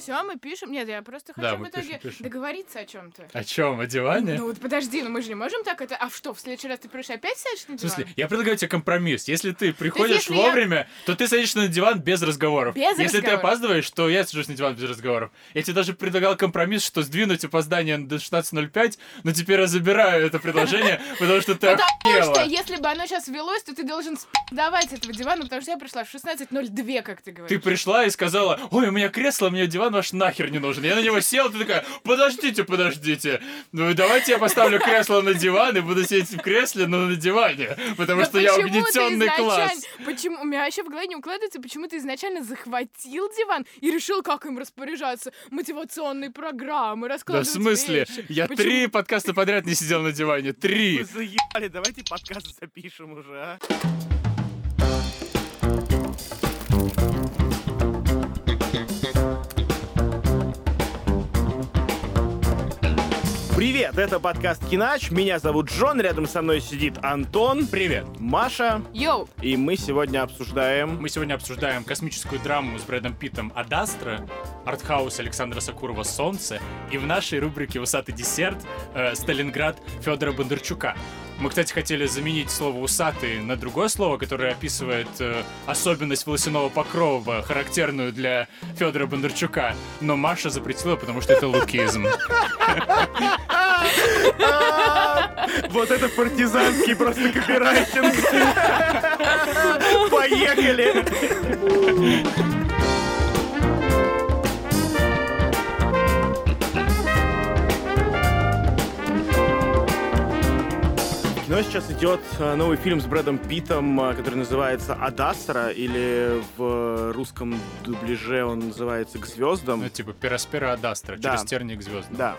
Все, мы пишем. Нет, я просто хочу Да, в итоге пишем, пишем. договориться о чем-то. О чем? О диване? Ну вот подожди, ну мы же не можем так это. А что, в следующий раз ты придешь опять сядешь на В диван? смысле, я предлагаю тебе компромисс. Если ты приходишь если я- вовремя, то ты садишься на диван без разговоров. Без Если ты разговоров. опаздываешь, то я сажусь на диван без разговоров. Я тебе даже предлагал компромисс, что сдвинуть опоздание до 16.05, но теперь я забираю это предложение, потому что ты Потому что если бы оно сейчас велось, то ты должен давать этого дивана, потому что я пришла в 16.02, как ты Ты говоришь. пришла и сказала, ой, у меня кресло, мне диван ваш нахер не нужен. Я на него сел, ты такая, подождите, подождите. Ну давайте я поставлю кресло на диван и буду сидеть в кресле, но на диване. Потому Да что я угнетенный изначально- класс. Почему? У меня вообще в голове не укладывается, почему ты изначально захватил диван и решил, как им распоряжаться. Мотивационные программы, Да в раскладывать смысле? вещи. Я Почему? три подкаста подряд не сидел на диване. Три. Вы заебали, давайте подкаст запишем уже, а. Привет, это подкаст Кинач. Меня зовут Джон, рядом со мной сидит Антон, Привет. Маша, Йоу, и мы сегодня обсуждаем... Мы сегодня обсуждаем космическую драму с Брэдом Питтом «Адастра», артхаус Александра Сакурова «Солнце» и в нашей рубрике «Усатый десерт» э, «Сталинград» Федора Бондарчука. Мы, кстати, хотели заменить слово «усатый» на другое слово, которое описывает э, особенность волосяного покрова, характерную для Федора Бондарчука. Но Маша запретила, потому что это лукизм. Вот это партизанский просто копирайтинг. Поехали! Кино сейчас идет э, новый фильм с Брэдом Питтом, э, который называется «Адастра», или в русском дубляже он называется «К звездам». Ну, типа «Пераспера Адастра», Да. через терник к звездам. Да.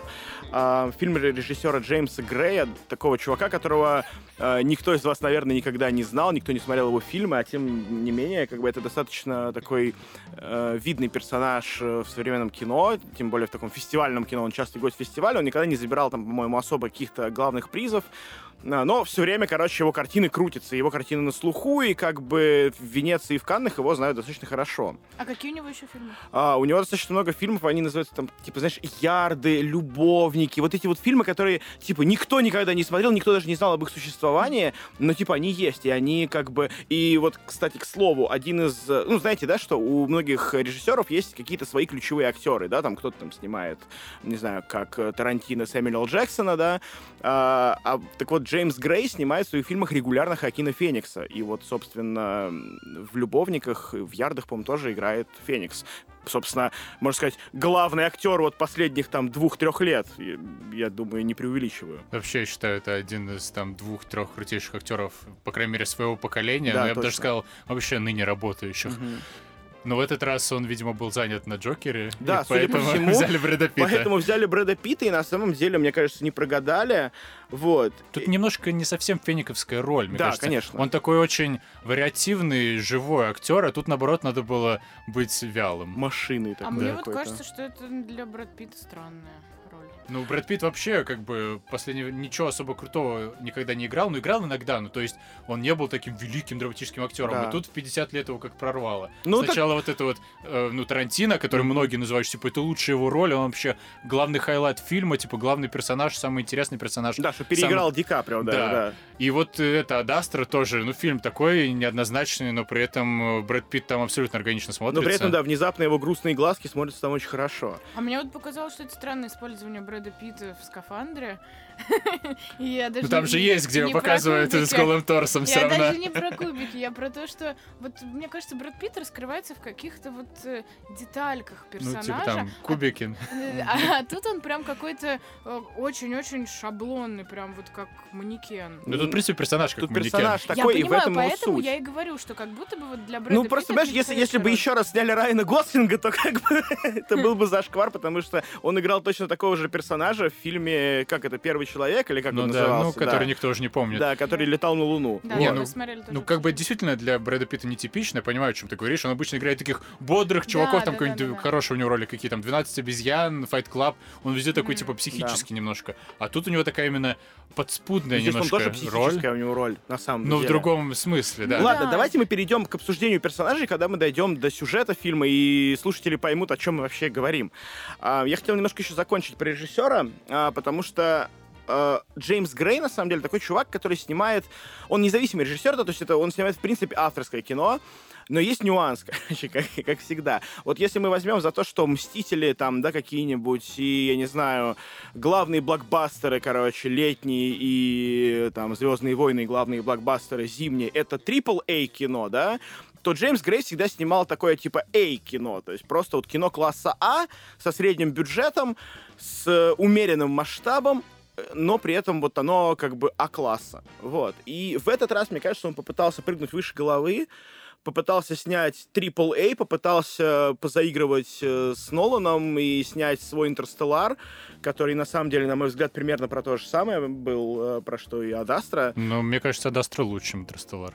А, фильм режиссера Джеймса Грея, такого чувака, которого э, никто из вас, наверное, никогда не знал, никто не смотрел его фильмы, а тем не менее, как бы это достаточно такой э, видный персонаж э, в современном кино, тем более в таком фестивальном кино. Он частый гость фестиваля, он никогда не забирал там, по-моему, особо каких-то главных призов. А, Но все время, короче, его картины крутятся, его картины на слуху, и как бы в Венеции и в Каннах его знают достаточно хорошо. а какие у него еще фильмы? А, у него достаточно много фильмов, они называются там, типа, знаешь, «Ярды», «Любовники», вот эти вот фильмы, которые, типа, никто никогда не смотрел, никто даже не знал об их существовании, но, типа, они есть, и они как бы... И вот, кстати, к слову, один из... Ну, знаете, да, что у многих режиссеров есть какие-то свои ключевые актеры, да, там кто-то там снимает, не знаю, как э, Тарантино Сэмюэла Джексона, да, а, а, так вот, Джеймс Грей снимает в своих фильмах регулярно Хакина Феникса. И вот, собственно, в «Любовниках», в «Ярдах», по-моему, тоже играет Феникс. Собственно, можно сказать, главный актер вот последних там двух-трех лет. Я, я думаю, не преувеличиваю. Вообще, я считаю, это один из там двух-трех крутейших актеров, по крайней мере, своего поколения. Да, но я бы даже точно. сказал, вообще ныне работающих. Но в этот раз он, видимо, был занят на Джокере. Да, и судя по поэтому всему, взяли Брэда Питта. Поэтому взяли Брэда Питта, и на самом деле, мне кажется, не прогадали. Вот. Тут немножко не совсем фениковская роль, мне Да, кажется. конечно. Он такой очень вариативный, живой актер, а тут, наоборот, надо было быть вялым. Машины А такой мне вот кажется, что это для Брэд Питта странная роль. Ну, Брэд Питт вообще, как бы, последнего ничего особо крутого никогда не играл, но играл иногда, ну, то есть он не был таким великим драматическим актером, Да. и тут в 50 лет его как прорвало. Ну, так- Сначала вот это вот, э, ну, Тарантино, который многие называют, типа, это лучшая его роль, он вообще главный хайлайт фильма, типа, главный персонаж, самый интересный персонаж. Да, что переиграл Самый- Ди Каприо, да, Да. да. И вот это Ad Astra тоже, ну, фильм такой неоднозначный, но при этом э, Брэд Питт там абсолютно органично смотрится. Но при этом, да, внезапно его грустные глазки смотрятся там очень хорошо. А мне вот показалось, что это странное использование Брэда Питта в скафандре. Я даже Ну, там не- же есть, где его показывают с голым торсом все Я равно. даже не про кубики, я про то, что вот мне кажется, Брэд Питт раскрывается в каких-то вот э, детальках Ну, персонажа. типа там кубики. А, а тут он прям какой-то э, очень-очень шаблонный, прям вот как манекен. Ну, тут, в принципе, персонаж как Тут манекен. персонаж я такой, и в понимаю, этом его поэтому суть. я и говорю, что как будто бы вот для Брэда Ну, просто, понимаешь, если, если бы еще раз сняли Райана Гослинга, то как бы это был бы зашквар, потому что он играл точно такого же персонажа в фильме, как это, «Первый человек» или как Ну он да, назывался? ну, который никто уже не помнит. Да, который летал на Луну. Да, Не, ну- смотрели Ну, как бы действительно для Брэда Питта нетипично, я понимаю, о чем ты говоришь. Он обычно играет таких бодрых чуваков, Да, там да, какой-нибудь да, да, да. хороший у него роли, какие там 12 обезьян, Fight Club. Он везде такой, Мгм. типа, психический немножко. А тут у него такая именно подспудная Здесь он немножко тоже роль. у него роль, на самом Но в деле. другом смысле, да. Ладно, Да. давайте мы перейдем к обсуждению персонажей, когда мы дойдем до сюжета фильма, и слушатели поймут, о чем мы вообще говорим. А, Я хотел немножко еще закончить про режиссера, а, потому что э, Джеймс Грей, на самом деле, такой чувак, который снимает... Он независимый режиссер, да, то есть это он снимает, в принципе, авторское кино, но есть нюанс, короче, как, как всегда. Вот если мы возьмем за то, что «Мстители» там, да, какие-нибудь, и, я не знаю, главные блокбастеры, короче, летние и там «Звездные войны» главные блокбастеры зимние, это AAA кино, да, то Джеймс Грей всегда снимал такое типа A-кино, то есть просто вот кино класса А со средним бюджетом, с умеренным масштабом, но при этом вот оно как бы А-класса. Вот. И в этот раз, мне кажется, он попытался прыгнуть выше головы, попытался снять AAA, попытался позаигрывать э, с Ноланом и снять свой «Интерстеллар», который, на самом деле, на мой взгляд, примерно про то же самое был, э, про что и «Адастра». Но мне кажется, Дастра лучше, чем Интерстеллар.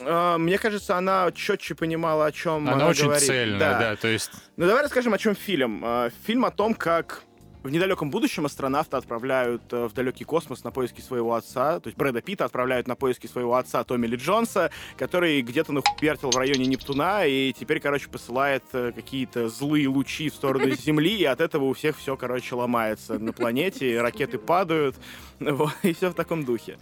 Э, Мне кажется, она четче понимала, о чем Она, она, очень говорит. цельная, да. то есть... Ну давай расскажем, о чем фильм. Фильм о том, как в недалеком будущем астронавта отправляют э, в далекий космос на поиски своего отца, то есть Брэда Питта отправляют на поиски своего отца Томми Ли Джонса, который где-то нахуертил в районе Нептуна и теперь, короче, посылает э, какие-то злые лучи в сторону Земли, и от этого у всех все, короче, ломается на планете, ракеты падают, вот, и все в таком духе.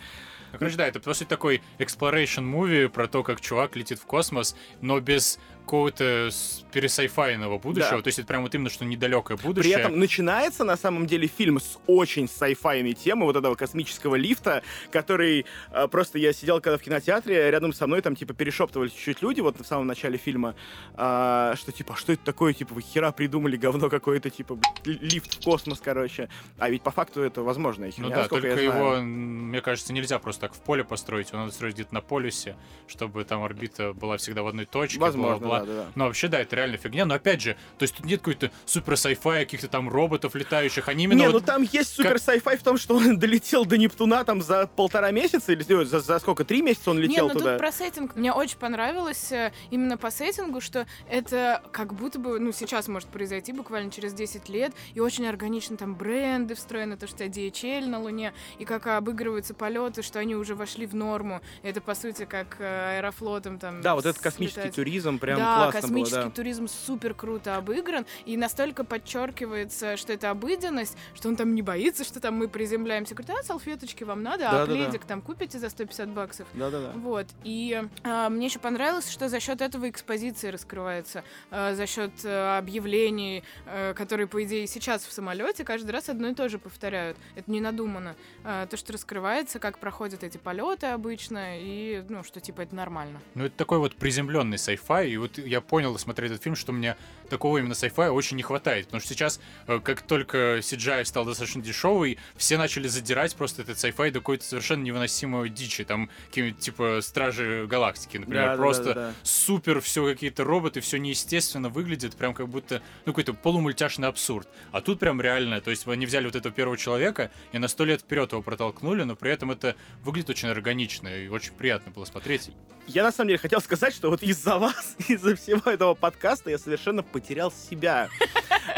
Ну, Короче, да, это по сути такой exploration movie про то, как чувак летит в космос, но без какого-то пересайфайного будущего. Да. То есть это прям вот именно что недалекое При будущее. этом начинается, на самом деле, фильм с очень сайфайной темы вот этого космического лифта, который э, просто я сидел когда в кинотеатре, рядом со мной там типа перешептывались чуть-чуть люди вот в самом начале фильма, а, что типа, а что это такое, типа, вы хера придумали говно какое-то, типа, лифт в космос, короче. А ведь по факту это возможная Ну да, только его, мне кажется, нельзя просто так в поле построить. Его надо строить где-то на полюсе, чтобы там орбита была всегда в одной точке. Возможно, бла-бла-бла. да, да, да. Но вообще, да, это реально фигня. Но опять же, то есть тут нет какой-то супер сайфая, каких-то там роботов летающих. Они именно Не, вот ну там есть супер сайфай в том, что он долетел до Нептуна там за полтора месяца, или за, за сколько, три месяца он Не, летел ну туда? тут про сеттинг мне очень понравилось э, именно по сеттингу, что это как будто бы, ну, сейчас может произойти буквально через 10 лет, и очень органично там бренды встроены, то, что DHL на Луне, и как обыгрываются полеты, что они уже вошли в норму. Это, по сути, как э, аэрофлотом там Да, вот этот космический слетать. туризм прям да, классно космический было, да. туризм супер круто обыгран, и настолько подчеркивается, что это обыденность, что он там не боится, что там мы приземляемся. Говорит, а салфеточки вам надо, а Да-да-да. пледик там купите за 150 баксов. Да-да-да. Вот, и а, мне еще понравилось, что за счет этого экспозиция раскрывается, а, за счет а, объявлений, а, которые, по идее, сейчас в самолете каждый раз одно и то же повторяют. Это не надумано. А, то, что раскрывается, как проходят эти полеты обычно, и, ну, что, типа, это нормально. Ну, это такой вот приземленный сайфай, и вот я понял, смотря этот фильм, что мне такого именно сайфая очень не хватает, потому что сейчас, э, как только CGI стал достаточно дешевый, все начали задирать просто этот сайфай до какой-то совершенно невыносимой дичи, там какие-нибудь типа Стражи Галактики, например, Да-да-да-да-да. просто супер все какие-то роботы, все неестественно выглядит, прям как будто, ну, какой-то полумультяшный абсурд. А тут прям реально, то есть они взяли вот этого первого человека и на сто лет вперед его протолкнули, но при этом это выглядит очень органично и очень приятно было смотреть. Я на самом деле хотел сказать, что вот из-за вас, из-за всего этого подкаста я совершенно потерял себя.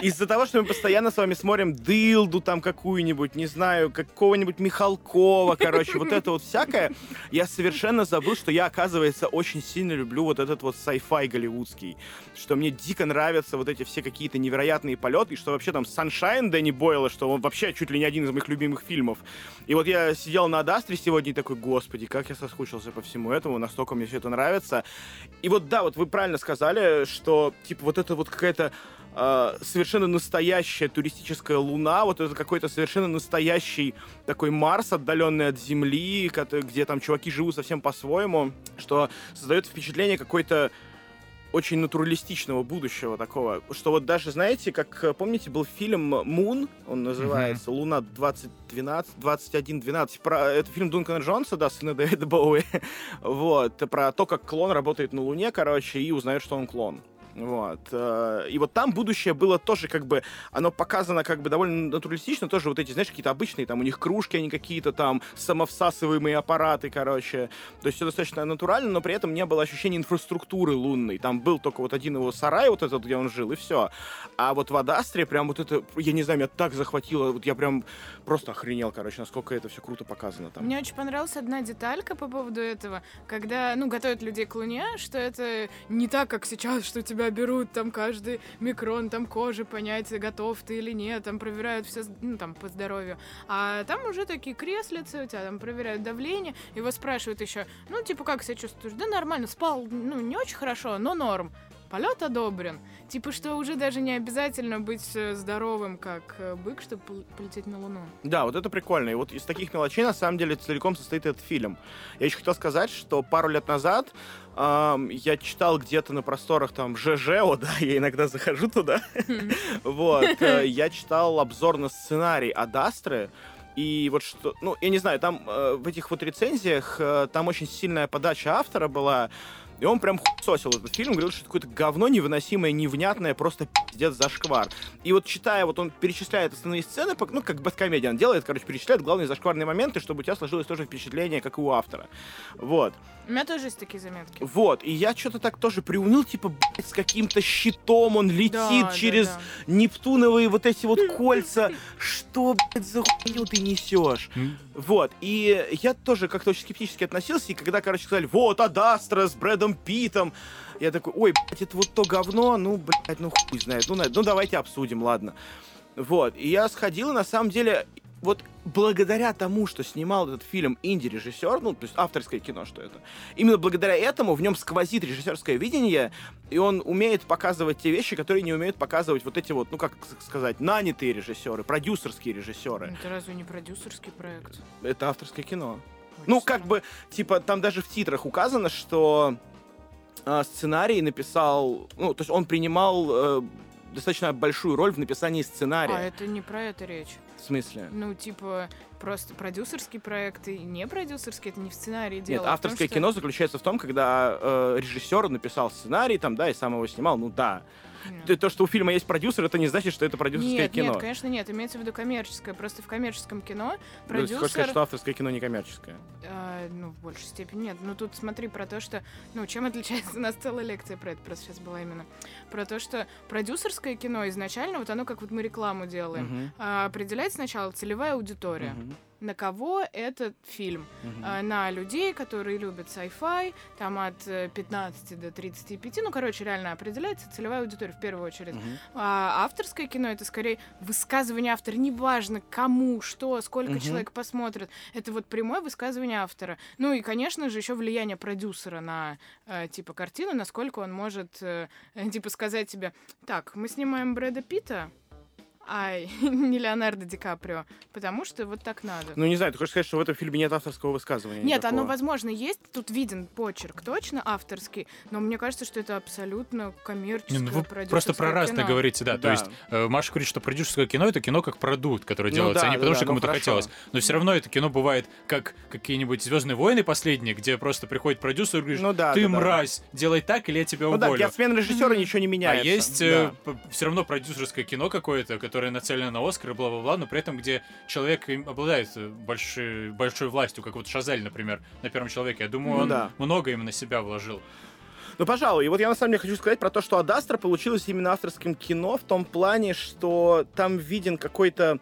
Из-за того, что мы постоянно с вами смотрим дылду там какую-нибудь, не знаю, какого-нибудь Михалкова, короче, вот это вот всякое, я совершенно забыл, что я, оказывается, очень сильно люблю вот этот вот sci-fi голливудский, что мне дико нравятся вот эти все какие-то невероятные полеты, и что вообще там Sunshine Дэнни Бойла, что он вообще чуть ли не один из моих любимых фильмов. И вот я сидел на Адастре сегодня и такой, господи, как я соскучился по всему этому, настолько мне все это нравится. И вот да, вот вы правильно сказали, что типа вот это вот какая-то э, совершенно настоящая туристическая луна, вот это какой-то совершенно настоящий такой Марс, отдаленный от Земли, где там чуваки живут совсем по-своему, что создает впечатление какой-то очень натуралистичного будущего такого, что вот даже, знаете, как, помните, был фильм «Мун», он называется, «Луна 2012», 2112, про, это фильм Дункана Джонса, да, сына Дэвида Боуи, вот, про то, как клон работает на Луне, короче, и узнает, что он клон. Вот. э, И вот там будущее было тоже как бы, оно показано как бы довольно натуралистично, тоже вот эти, знаешь, какие-то обычные, там у них кружки, они какие-то там самовсасываемые аппараты, короче. То есть все достаточно натурально, но при этом не было ощущения инфраструктуры лунной. Там был только вот один его сарай, вот этот, где он жил, и все. А вот в Адастре прям вот это, я не знаю, меня так захватило, вот я прям просто охренел, короче, насколько это все круто показано там. Мне очень понравилась одна деталька по поводу этого, когда, ну, готовят людей к Луне, что это не так, как сейчас, что тебя берут там каждый микрон там кожи, понять, готов ты или нет, там проверяют все, ну, там, по здоровью. А там уже такие креслицы, у тебя там проверяют давление, его спрашивают еще, ну, типа, как себя чувствуешь? Да нормально, спал, ну, не очень хорошо, но норм. Полет одобрен. Типа, что уже даже не обязательно быть э, здоровым, как э, бык, чтобы пол- полететь на Луну. Да, вот это прикольно. И вот из таких мелочей, на самом деле, целиком состоит этот фильм. Я еще хотел сказать, что пару лет назад ам, я читал где-то на просторах там ЖЖО, да, я иногда захожу туда. Вот. э, Я читал обзор на сценарий Адастры, и вот что, ну, я не знаю, там э, в этих вот рецензиях э, там очень сильная подача автора была, и он прям сосил этот фильм, говорил, что это какое-то говно невыносимое, невнятное, просто пиздец зашквар. И вот читая, вот он перечисляет основные сцены, ну, как бэткомедия он делает, короче, перечисляет главные зашкварные моменты, чтобы у тебя сложилось тоже впечатление, как и у автора. Вот. У меня тоже есть такие заметки. Вот, и я что-то так тоже приуныл, типа, блядь, с каким-то щитом он летит Да, да, через да. Нептуновые вот эти вот кольца. Что, блядь, за хуйню ты несешь? Вот, и я тоже как-то очень скептически относился, и когда, короче, сказали, вот, Адастра с Брэдом Питом, я такой, ой, блядь, это вот то говно, ну, блядь, ну хуй знает, ну, ну давайте обсудим, ладно. Вот, и я сходил, на самом деле, вот благодаря тому, что снимал этот фильм инди-режиссер, ну, то есть авторское кино, что это, именно благодаря этому в нем сквозит режиссерское видение, и он умеет показывать те вещи, которые не умеют показывать вот эти вот, ну, как сказать, нанятые режиссеры, продюсерские режиссеры. Это разве не продюсерский проект? Это авторское кино. Ой, Ну, как бы, типа, там даже в титрах указано, что а, сценарий написал, ну, то есть он принимал э, достаточно большую роль в написании сценария. А это не про это речь. Смысле? Ну, типа, просто продюсерский проект и не продюсерский, это не в сценарии Нет, дело. а в том, авторское что- кино заключается в том, когда э, режиссер написал сценарий, там, да, и сам его снимал, ну да. Т- То, что у фильма есть продюсер, это не значит, что это продюсерское Нет, кино. нет, конечно, нет. Имеется в виду коммерческое. Просто в коммерческом кино Ну, ты хочешь сказать, продюсер... что авторское кино не коммерческое. А, ну, в большей степени нет. Ну, тут смотри про то, что... Ну, чем отличается... У нас целая лекция про это просто сейчас была именно. Про то, что продюсерское кино изначально, вот оно как вот мы рекламу делаем, а, определяет сначала целевая аудитория. Мгм. На кого этот фильм? А, на людей, которые любят sci-fi, там от э, 15 до 35, ну, короче, реально определяется целевая аудитория в первую очередь. Мгм. А авторское кино это скорее высказывание автора, неважно кому, что, сколько Мгм. человек посмотрит. Это вот прямое высказывание автора. Ну и, конечно же, еще влияние продюсера на э, типа картину, насколько он может э, э, типа сказать тебе, так, мы снимаем Брэда Питта, а не Леонардо Ди Каприо, потому что вот так надо. Ну, не знаю, ты хочешь сказать, что в этом фильме нет авторского высказывания? Нет, оно, никакого? возможно, есть. Тут виден почерк, точно авторский, но мне кажется, что это абсолютно Не, коммерческое ну вы просто про разное кино. говорите, да. То Да. есть э, Маша говорит, что продюсерское кино это кино как продукт, который Ну делается, да, а не да, потому, да, что ну кому-то хорошо. хотелось. Но все равно это кино бывает как какие-нибудь Звездные войны последние, где просто приходит продюсер и говорит, Ну да, ты да, да. мразь, делай так, или я тебя Ну да, уволю. от смены режиссера ничего не А меняется. есть Да. все равно продюсерское кино какое-то, которое нацелено на Оскар и бла-бла-бла, но при этом, где человек обладает э, большой, большой властью, как вот Шазель, например, на первом человеке. Я думаю, Ну он да. много именно себя вложил. Ну, пожалуй. И вот я на самом деле хочу сказать про то, что Адастра получилось именно авторским кино в том плане, что там виден какой-то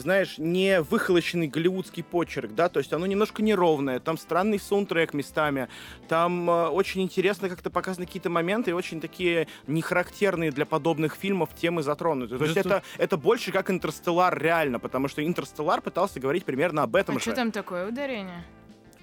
знаешь, не выхолощенный голливудский почерк, да, то есть оно немножко неровное, там странный саундтрек местами, там э, очень интересно как-то показаны какие-то моменты, и очень такие нехарактерные для подобных фильмов темы затронуты. То есть Это- это, это больше как «Интерстеллар» реально, потому что «Интерстеллар» пытался говорить примерно об этом А же. что там такое ударение?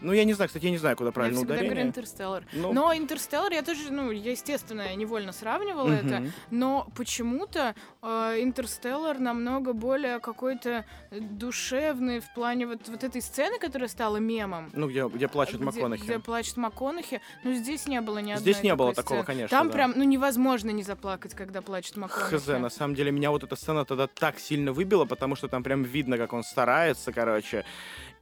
Ну, я не знаю, кстати, я не знаю, куда правильно я всегда ударение. говорю Интерстеллар. Ну, Но Интерстеллар я тоже, ну, я, естественно, невольно сравнивала это, мгм. но почему-то э, Интерстеллар намного более какой-то душевный в плане вот, вот этой сцены, которая стала мемом. Ну, где, где плачет где, МакКонахи. где плачет МакКонахи. Ну, здесь не было ни одной Здесь не было такого, сцены. конечно, Там да. прям, ну, невозможно не заплакать, когда плачет МакКонахи. Хз, на самом деле меня вот эта сцена тогда так сильно выбила, потому что там прям видно, как он старается, короче.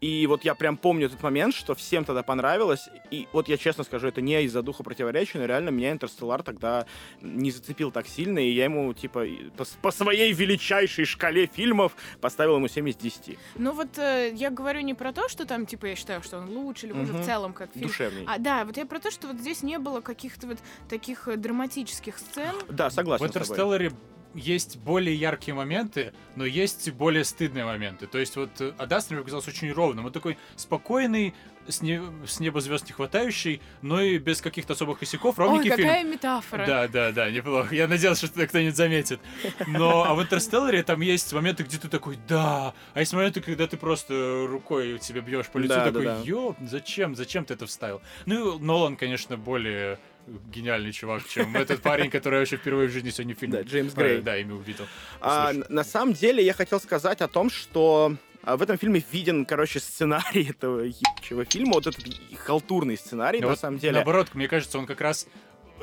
И вот я прям помню этот момент, что всем тогда понравилось. И вот я честно скажу, это не из-за духа противоречия, но реально меня Интерстеллар тогда не зацепил так сильно, и я ему, типа, по, по своей величайшей шкале фильмов поставил ему 7 из 10. Ну вот э, я говорю не про то, что там, типа, я считаю, что он лучше или хуже Мгм. в целом, как фильм. Душевней. А, да, вот я про то, что вот здесь не было каких-то вот таких э, драматических сцен. Да, согласен В с тобой. Интерстелларе есть более яркие моменты, но есть и более стыдные моменты. То есть вот э, Адастер мне показался очень ровным. Он такой спокойный, с, не- с неба звезд не хватающий, но и без каких-то особых косяков. Ой, Ровненький фильм. какая метафора. Да, да, да, неплохо. Я надеялся, что это кто-нибудь заметит. Но а в Интерстелларе там есть моменты, где ты такой, да, а есть моменты, когда ты просто рукой себе бьешь по лицу, Да, да, такой, да. ёп, зачем, зачем ты это вставил? Ну, и Нолан, конечно, более гениальный чувак, чем этот парень, который вообще впервые в жизни сегодня фильм. Да, Джеймс э, Грей. Да, имя увидел. А, на самом деле я хотел сказать о том, что а, в этом фильме виден, короче, сценарий этого ебучего фильма, вот этот халтурный сценарий, Да на вот самом деле. Наоборот, мне кажется, он как раз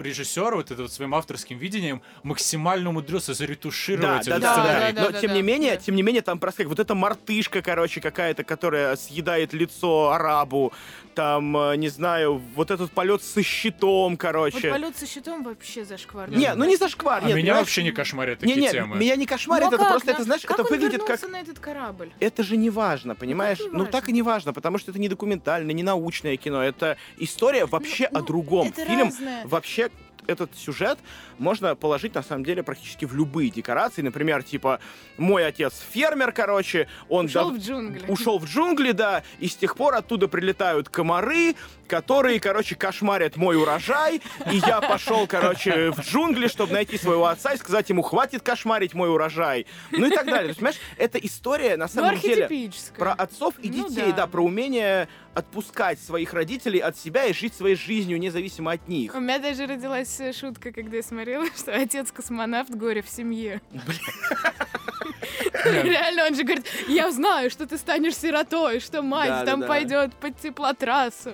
режиссер вот это вот своим авторским видением максимально умудрился заретушировать Да, да, этот да, сценарий. да, Но да, тем да, не менее, да. тем не менее, там просто вот эта мартышка, короче, какая-то, которая съедает лицо арабу, там, э, не знаю, вот этот полет со щитом, Вот короче. полет со щитом вообще зашкварно. Не, ну не зашквар, А нет, меня понимаешь? вообще не кошмарят Не, такие не, темы. меня не кошмарит, Ну, а это как? просто, На- это, знаешь, как это он выглядит как... на этот корабль? Это же не важно, понимаешь? не Ну так и важно? не важно, потому что это не документальное, не научное кино. Это история вообще Ну, о другом. это Фильм разное. вообще этот сюжет можно положить на самом деле практически в любые декорации. Например, типа мой отец фермер, короче, он Ушел дав- в джунгли. ушел в джунгли, да, и с тех пор оттуда прилетают комары, которые, короче, кошмарят мой урожай, и я пошел, короче, в джунгли, чтобы найти своего отца и сказать ему, хватит кошмарить мой урожай. Ну и так далее. То есть, понимаешь, эта история на Ну, самом деле про отцов и Ну детей, да. да, про умение отпускать своих родителей от себя и жить своей жизнью независимо от них. У меня даже родилась э, шутка, когда я смотрела, что отец космонавт, горе в семье. Реально, он же говорит, я знаю, что ты станешь сиротой, что мать там пойдет под теплотрассу.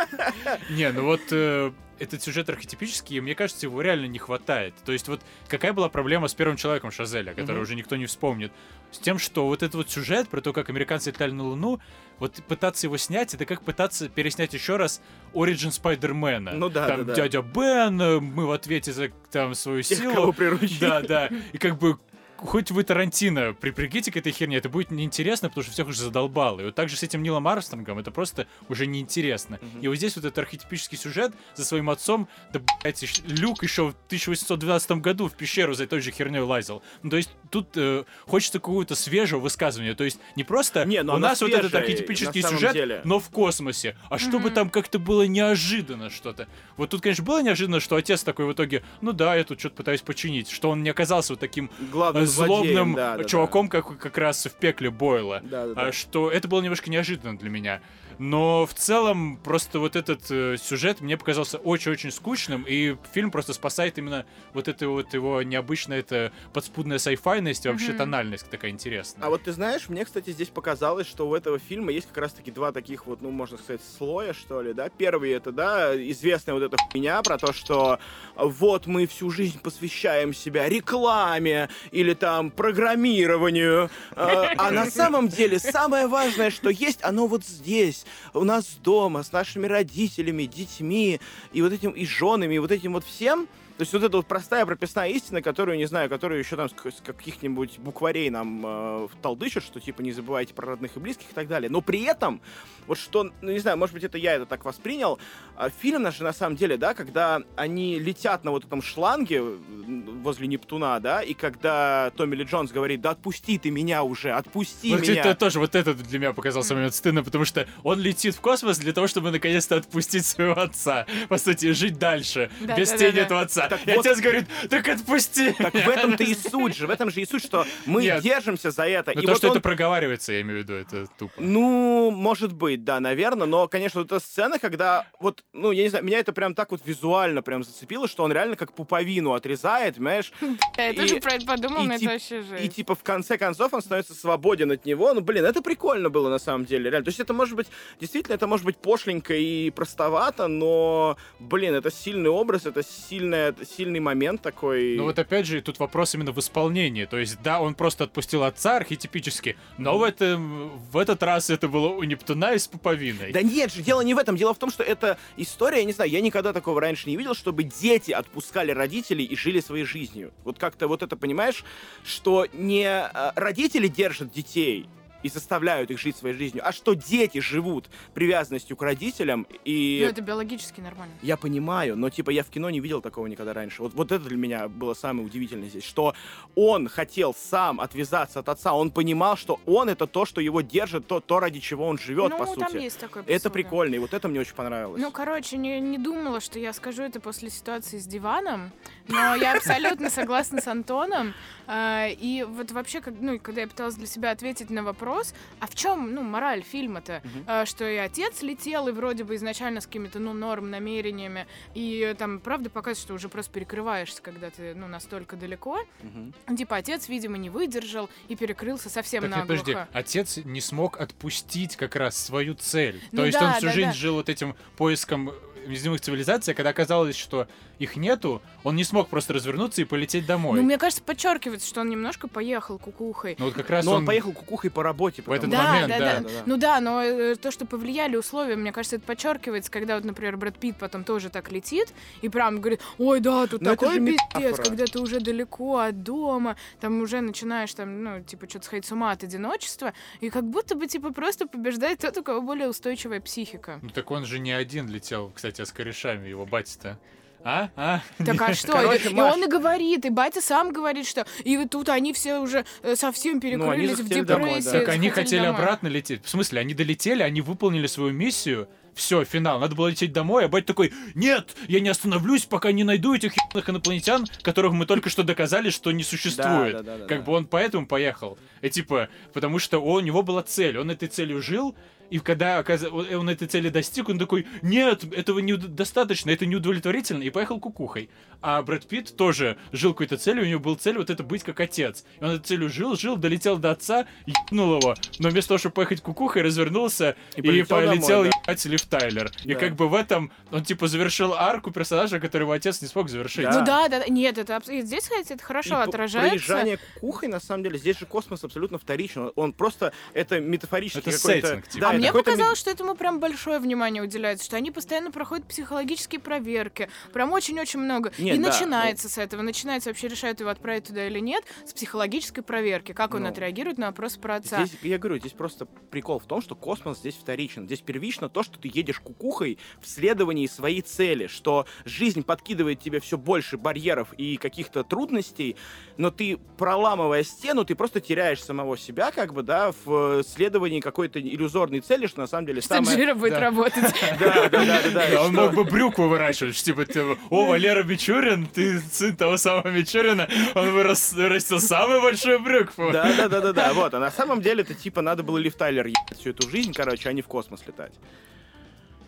Не, ну вот э, этот сюжет архетипический, и мне кажется, его реально не хватает. То есть вот какая была проблема с первым человеком Шазеля, который Мгм. уже никто не вспомнит? С тем, что вот этот вот сюжет про то, как американцы летали на Луну, вот пытаться его снять, это как пытаться переснять еще раз Origin Спайдермена. Ну да, Там да, да. дядя Бен, э, мы в ответе за там свою Тех, силу. кого приручили. Да, да. И как бы хоть вы Тарантино припрягите к этой херне, это будет неинтересно, потому что всех уже задолбало. И вот так же с этим Нилом Армстронгом это просто уже неинтересно. Мгм. И вот здесь вот этот архетипический сюжет за своим отцом, да, блядь, Люк еще в 1812 году в пещеру за той же херней лазил. Ну, то есть тут э, хочется какого-то свежего высказывания. То есть не просто Не, ну у нас вот этот свежая, архетипический сюжет, деле. но в космосе. А чтобы Мгм. там как-то было неожиданно что-то. Вот тут, конечно, было неожиданно, что отец такой в итоге, ну да, я тут что-то пытаюсь починить. Что он не оказался вот таким Главным э, злобным злодеем, да, да, да. чуваком, как как раз в пекле Бойла. Да, да, да. А, что это было немножко неожиданно для меня. Но в целом просто вот этот э, сюжет мне показался очень-очень скучным, и фильм просто спасает именно вот это вот его необычная это подспудная сайфайность вообще Мгм. тональность такая интересная. А вот ты знаешь, мне, кстати, здесь показалось, что у этого фильма есть как раз-таки два таких вот, ну, можно сказать, слоя, что ли, да? Первый это, да, известная вот эта хуйня про то, что вот мы всю жизнь посвящаем себя рекламе или там программированию, э, а на самом деле самое важное, что есть, оно вот здесь, у нас дома, с нашими родителями, детьми и вот этим, и женами, и вот этим вот всем, то есть вот эта вот простая прописная истина, которую, не знаю, которую еще там с каких-нибудь букварей нам э, толдычат, что типа не забывайте про родных и близких и так далее. Но при этом, вот что, ну не знаю, может быть это я это так воспринял, а фильм наш же на самом деле, да, когда они летят на вот этом шланге м, возле Нептуна, да, и когда Томми Ли Джонс говорит, да отпусти ты меня уже, отпусти Вот меня. это тоже, вот это для меня показался момент стыдно, потому что он летит в космос для того, чтобы наконец-то отпустить своего отца. По сути, жить дальше, Да, без да, тени да, да. этого отца. Так и вот- отец говорит, так отпусти. Так в этом-то и суть же, в этом же и суть, что мы Нет. держимся за это. Ну и то, вот что он- это проговаривается, я имею в виду, это тупо. Ну, может быть, да, наверное, но, конечно, вот эта сцена, когда, вот, ну, я не знаю, меня это прям так вот визуально прям зацепило, что он реально как пуповину отрезает, понимаешь, Я И- тоже про это подумал, и но это вообще и жесть. типа в конце концов он становится свободен от него, ну, блин, это прикольно было на самом деле, реально, то есть это может быть, действительно, это может быть пошленько и простовато, но, блин, это сильный образ, это сильная, сильный момент такой. Ну вот опять же, тут вопрос именно в исполнении. То есть, да, он просто отпустил отца архетипически, но в, этом, в этот раз это было у Нептуна и с пуповиной. Да нет же, дело не в этом. Дело в том, что это история, я не знаю, я никогда такого раньше не видел, чтобы дети отпускали родителей и жили своей жизнью. Вот как-то вот это, понимаешь, что не э, родители держат детей, и заставляют их жить своей жизнью, а что дети живут привязанностью к родителям и... Ну, это биологически нормально. Я понимаю, но типа я в кино не видел такого никогда раньше. Вот, вот это для меня было самое удивительное здесь, что он хотел сам отвязаться от отца, он понимал, что он это то, что его держит, то, то ради чего он живет, ну, по сути. там есть такой Это посыл, да. прикольно, и вот это мне очень понравилось. Ну, короче, не, не думала, что я скажу это после ситуации с диваном, но я абсолютно согласна с Антоном. А, И вот вообще, как, ну, когда я пыталась для себя ответить на вопрос, а в чем, ну, мораль фильма-то? А, Что и отец летел, и вроде бы изначально с какими-то, ну, норм, намерениями, и там, правда, показывает, что уже просто перекрываешься, когда ты, ну, настолько далеко. Мгм. Типа, отец, видимо, не выдержал и перекрылся совсем Так наглухо. подожди, отец не смог отпустить как раз свою цель. Ну То есть да, он всю да, жизнь да. жил вот этим поиском неземных цивилизаций, а когда оказалось, что их нету, он не смог просто развернуться и полететь домой. Ну, мне кажется, подчеркивается, что он немножко поехал кукухой. Ну вот как раз Но он, он... поехал кукухой по работе. В этот Да, момент, да, да. да, Да-да-да. Ну да, но э, то, что повлияли условия, мне кажется, это подчеркивается, когда вот, например, Брэд Питт потом тоже так летит и прям говорит, ой, да, тут Но это такой пиздец, когда ты уже далеко от дома, там уже начинаешь там, ну, типа, что-то сходить с ума от одиночества, и как будто бы, типа, просто побеждает тот, у кого более устойчивая психика. Ну так он же не один летел, кстати, а с корешами, его батя-то. А? А? Так а что? Короче, и, Маш. он и говорит, и батя сам говорит, что и вот тут они все уже э, совсем Ну, перекрылись в захотели домой, да. депрессии. Так они хотели домой. обратно лететь. В смысле, они долетели, они выполнили свою миссию. Все, финал. Надо было лететь домой, а батя такой, нет, я не остановлюсь, пока не найду этих ебаных инопланетян, которых мы только что доказали, что не существует. Да, да, да, да, как да. бы он поэтому поехал. И типа, потому что у него была цель, он этой целью жил, и когда он этой цели достиг, он такой, нет, этого не уд- достаточно, это неудовлетворительно, и поехал кукухой. А Брэд Питт тоже жил какой-то целью, у него был цель вот это быть как отец. И он этой целью жил, жил, долетел до отца, ебнул его. Но вместо того, чтобы поехать кукухой, развернулся и, И полетел домой, да. ебать Лив Тайлер. И Да. как бы в этом он типа завершил арку персонажа, который его отец не смог завершить. Да. Ну да, да, да. Нет, это и здесь, кстати, это И хорошо по- отражается. Проезжание кукухой, на самом деле, здесь же космос абсолютно вторичен. Он просто, это метафорический Это какой-то... сеттинг, типа. Да, а это мне показалось, что этому прям большое внимание уделяется, что они постоянно проходят психологические проверки, прям очень-очень много. Нет, и да, начинается с этого, начинается вообще решают его отправить туда или нет, с психологической проверки, как он Ну, отреагирует на вопрос про отца. Здесь, я говорю, здесь просто прикол в том, что космос здесь вторичен. Здесь первично то, что ты едешь кукухой в следовании своей цели, что жизнь подкидывает тебе все больше барьеров и каких-то трудностей, но ты, проламывая стену, ты просто теряешь самого себя, как бы, да, в следовании какой-то иллюзорной цели, что на самом деле самое... Джира будет да. работать. Да, да, да, он мог бы брюк выворачивать, что типа, о, Валера Мичурин, ты сын того самого Мичурина, он вырос, вырастил самый большой брюк. фу». Да, да, да, да, да. Вот. А на самом деле это типа надо было Лив Тайлер ебать всю эту жизнь, короче, а не в космос летать.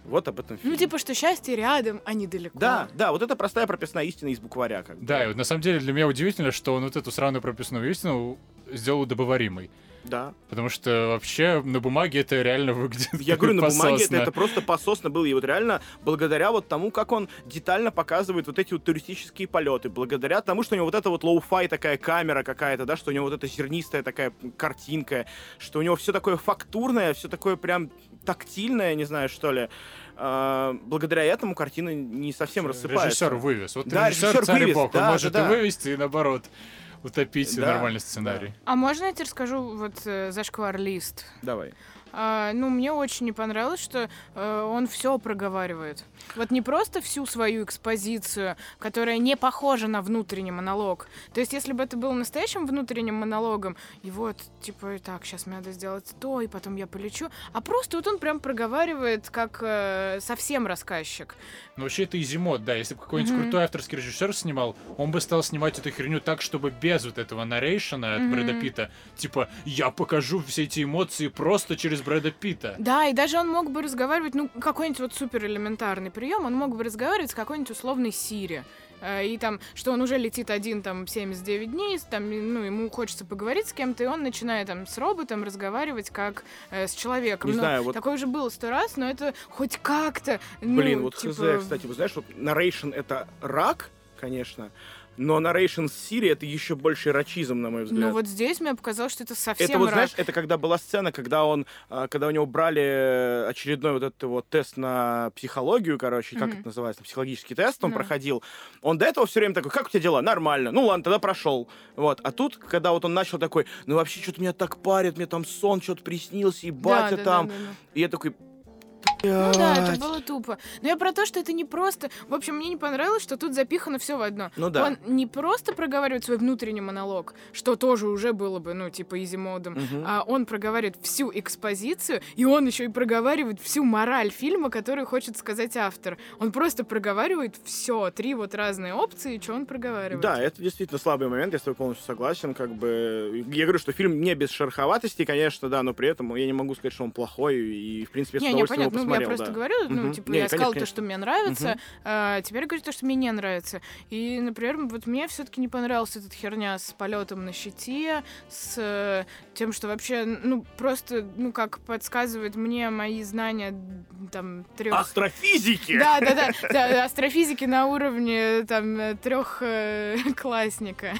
Вот об этом фильм. Ну, типа, что счастье рядом, а не далеко. Да, да, вот это простая прописная истина из букваря, как бы. Да, и вот на самом деле для меня удивительно, что он вот эту сраную прописную истину сделал удобоваримой. Да. Потому что вообще на бумаге это реально выглядит Я говорю, на бумаге это, пососно. это просто пососно было. И вот реально, благодаря вот тому, как он детально показывает вот эти вот туристические полеты, благодаря тому, что у него вот эта вот lo-fi такая камера какая-то, да, что у него вот эта зернистая такая картинка, что у него все такое фактурное, все такое прям тактильное, не знаю, что ли. А, благодаря этому картина не совсем рассыпается. Режиссер вывез. Вот Да, режиссер режиссер царь вывез, бог. да, он может да, и да. вывести, и наоборот, утопить Да, нормальный сценарий. А можно я тебе расскажу вот э, зашквар лист? Давай. А, ну, мне очень не понравилось, что э, он все проговаривает. Вот не просто всю свою экспозицию, которая не похожа на внутренний монолог. То есть, если бы это было настоящим внутренним монологом, и вот, типа, так, сейчас мне надо сделать то, и потом я полечу. А просто вот он прям проговаривает, как э, совсем рассказчик. Но вообще это изимот, да. Если бы какой-нибудь Мгм. крутой авторский режиссер снимал, он бы стал снимать эту херню так, чтобы без вот этого нарейшена от Мгм. Брэда Питта. Типа, я покажу все эти эмоции просто через Брэда Питта. Да, и даже он мог бы разговаривать, ну, какой-нибудь вот супер элементарный прием, он мог бы разговаривать с какой-нибудь условной Сири. Э, И там, что он уже летит один там 79 дней, там, ну, ему хочется поговорить с кем-то, и он начинает там с роботом разговаривать как э, с человеком. Не Ну, знаю, вот- Такое уже было сто раз, но это хоть как-то. ну, Блин, вот типа, хз, кстати, вы знаешь, вот narration — это рак, конечно. Но Narration Siri это еще больше рачизм, на мой взгляд. Ну вот здесь мне показалось, что это совсем это вот, ра- знаешь, это когда была сцена, когда он, а, когда у него брали очередной вот этот вот тест на психологию, короче, как Мгм. это называется, психологический тест он Ну. проходил. Он до этого все время такой, как у тебя дела? Нормально. Ну ладно, тогда прошел. Вот. А тут, когда вот он начал такой, ну вообще что-то меня так парит, мне там сон что-то приснился, и Да, батя да, там. да, да, да. И я такой, Ну да, это было тупо. Но я про то, что это не просто... В общем, мне не понравилось, что тут запихано все в одно. Ну да. Он не просто проговаривает свой внутренний монолог, что тоже уже было бы, ну, типа, изи-модом, Мгм. а он проговаривает всю экспозицию, и он еще и проговаривает всю мораль фильма, которую хочет сказать автор. Он просто проговаривает все, три вот разные опции, что он проговаривает. Да, это действительно слабый момент, я с тобой полностью согласен. Как бы я говорю, что фильм не без шероховатости, конечно, да, но при этом я не могу сказать, что он плохой, и в принципе я с Не, не, понятно, ну, я посмотрел. просто да. говорю, ну, Мгм. типа, Не, я конечно, сказала то, конечно. что мне нравится, а теперь говорю то, что мне не нравится. И, например, вот мне все-таки не понравилась эта херня с полетом на щите, с э, тем, что вообще, ну, просто, ну, как подсказывает мне мои знания, там, трех... Астрофизики! Да, да, да, да, астрофизики на уровне там трех классника.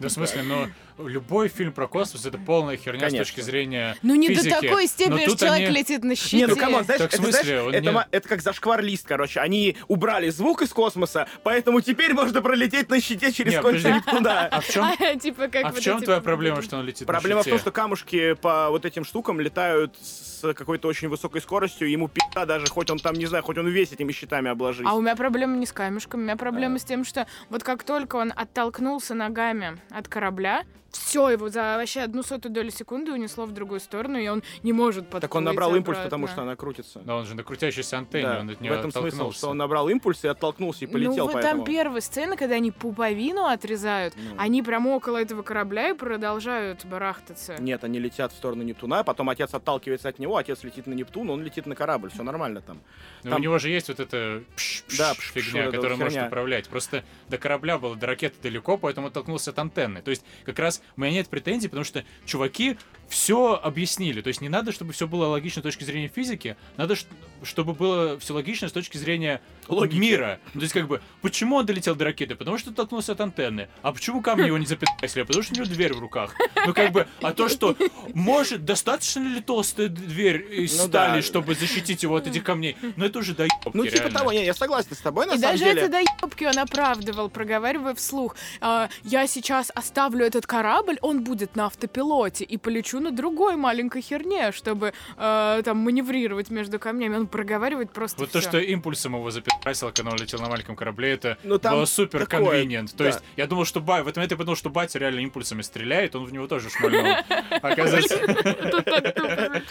Да, в смысле, но любой фильм про космос это полная херня Конечно. с точки зрения Ну не физики. до такой степени, что человек они- летит на щите. Не, ну come on, знаешь, Так это, смысле, знаешь, он это, не- это как зашквар-лист, короче. Они убрали звук из космоса, поэтому теперь можно пролететь на щите через. Нептуна. А в чем, А, типа как а в чем эти- твоя проблема, что он летит на Проблема в том, что камушки по вот этим штукам летают с какой-то очень высокой скоростью, ему пи***а даже, хоть он там, не знаю, хоть он весь этими щитами обложить. А у меня проблема не с камешком, у меня проблема А. с тем, что вот как только он оттолкнулся ногами от корабля, все, его за вообще одну сотую долю секунды унесло в другую сторону, и он не может подплыть Так он набрал импульс, обратно. потому что она крутится. Да, он же на крутящейся антенне, Да, он от в нее этом смысл, оттолкнулся. что он набрал импульс и оттолкнулся и полетел, ну, вот поэтому... там первая сцена, когда они пуповину отрезают, Ну. они прямо около этого корабля и продолжают барахтаться. Нет, они летят в сторону Нептуна, потом отец отталкивается от него, отец летит на Нептун, он летит на корабль, все нормально там. Но Там- у него же есть вот эта пш- пш- Да, пш- фигня, вот вот может управлять. Просто до корабля было, до ракеты далеко, поэтому оттолкнулся от антенны. То есть как раз у меня нет претензий, потому что чуваки все объяснили. То есть не надо, чтобы все было логично с точки зрения физики, надо, чтобы было все логично с точки зрения Логики. мира. Ну, то есть как бы, почему он долетел до ракеты? Потому что оттолкнулся от антенны. А почему камни его не запятнали? Потому что у него дверь в руках. Ну как бы, а то, что может, достаточно ли толстая дверь из Ну стали, да. чтобы защитить его от этих камней? Ну это уже доебки, Ну, типа реально. того, не, я согласен с тобой, на и самом даже деле. это доебки он оправдывал, проговаривая вслух. А, я сейчас оставлю этот корабль, он будет на автопилоте, и полечу на другой маленькой херне, чтобы а, там маневрировать между камнями. Он проговаривает просто Вот то, всё. что импульсом его запирасило, когда он летел на маленьком корабле, это Ну, там было супер convenient. То да. есть я думал, что ба... в этом момент я подумал, что батя реально импульсами стреляет, он в него тоже шмальнул. Оказывается,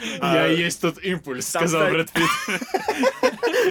я А, и есть тот импульс, сказал Брэд Питт.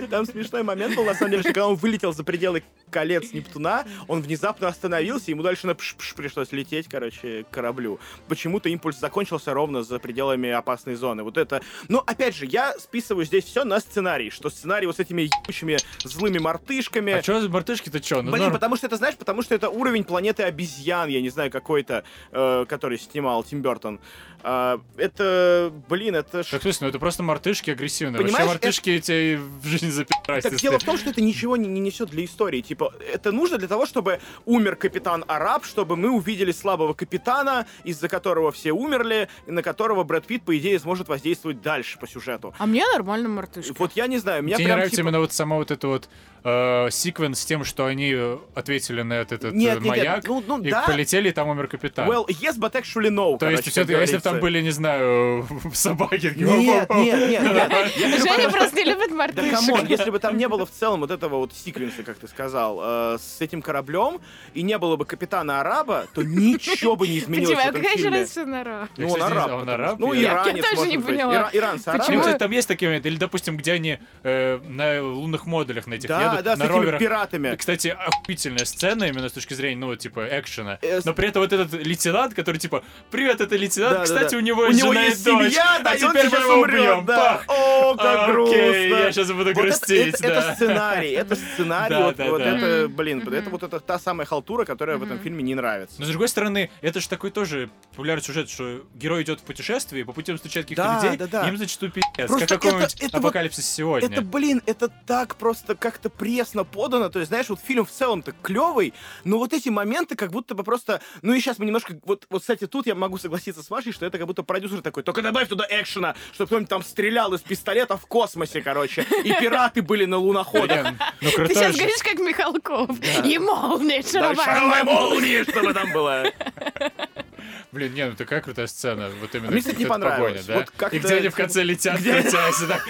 Там смешной момент был, на самом деле, что когда он вылетел за пределы колец Нептуна, он внезапно остановился, ему дальше на пришлось лететь, короче, к кораблю. Почему-то импульс закончился ровно за пределами опасной зоны. Вот это... Но, опять же, я списываю здесь все на сценарий, что сценарий вот с этими ебучими злыми мартышками... А что за мартышки-то что? Ну, Блин, норм. потому что это, знаешь, потому что это уровень планеты обезьян, я не знаю, какой-то, э, который снимал Тим Бертон. А, это, блин, это. Так, смысле, ну это просто мартышки агрессивные. Понимаешь, Вообще мартышки тебе в жизни запирать. Так дело в том, что это ничего не, не несет для истории. Типа, это нужно для того, чтобы умер капитан Араб, чтобы мы увидели слабого капитана, из-за которого все умерли, и на которого Брэд Питт, по идее, сможет воздействовать дальше по сюжету. А мне нормально мартышка. Вот я не знаю, меня Тебе прям нравится типа- именно вот сама вот эта вот э, секвенс с тем, что они ответили на этот, этот, Нет, э, нет, нет, маяк, ну, ну и да. полетели, и там умер капитан. Well, yes, but actually no, То короче, есть, как если бы там были, не знаю, собаки, Нет, нет, нет, Женя про- просто не любит Да мартышек. come on, если бы там не было в целом вот этого вот секвенса, как ты сказал, э, с этим кораблем, и не было бы капитана Араба, то ничего бы не изменилось Почему? в этом фильме. Ну, он араб. он араб? Ну, Я- иранец, Я тоже не поняла. Ира- Иранцы, Почему? Ну, арабы. кстати, там есть такие моменты, или, допустим, где они э, на лунных модулях на этих Да, едут, да, с на этими роверах. пиратами. Кстати, охуительная сцена именно с точки зрения, ну, типа, экшена. Э, с- Но при этом вот этот лейтенант, который, типа, привет, это лейтенант, Да, да, кстати, да. у него У есть него жена есть и дочь, семья, да, а теперь мы его умрет, убьем. да. Пах! О, как Окей, грустно. я сейчас буду Вот это- грустить, это, да. это сценарий, это сценарий, Да, вот, да, вот да. это, блин, это вот это та самая халтура, которая в этом фильме не нравится. Но с другой стороны, это же такой тоже популярный сюжет, что герой идет в путешествие, и по пути он встречает каких-то Да, людей, да, да. им зачастую пиздец, Просто как какой-нибудь это- это вот- апокалипсис сегодня. Это, блин, это так просто как-то пресно подано, то есть, знаешь, вот фильм в целом-то клевый, но вот эти моменты как будто бы просто... Ну и сейчас мы немножко... Вот, вот, кстати, тут я могу согласиться с Машей, что это как будто продюсер такой, только добавь туда экшена, чтобы кто-нибудь там стрелял из пистолета в космосе, короче, и пираты были на луноходах. Ну Ты сейчас говоришь, как Михалков. И молния, шаровая молния. чтобы там было. Блин, не, ну такая крутая сцена. Вот именно. А мне, кстати, не понравилось. погоня, да? Вот И где они в конце летят, Где- крутясь, и так,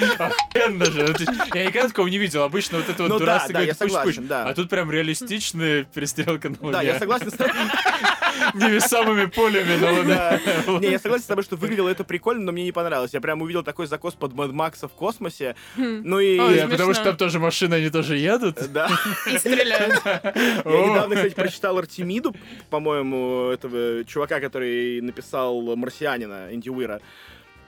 же. Я никогда такого не видел. Обычно вот это вот Ну да, дурацкое да, я какой-то пуш-пуш. согласен, да. А тут прям реалистичная перестрелка на Да, Луне. я согласен с тобой. Невесомыми пулями на Луне. Не, я согласен с тобой, что выглядело это прикольно, но мне не понравилось. Я прям увидел такой закос под Мэд Макса в космосе. Ну и... Потому что там тоже машины, они тоже едут. Да. И стреляют. Я недавно, кстати, прочитал Артемиду, по-моему, этого чувака, который написал «Марсианина», Инди Уира.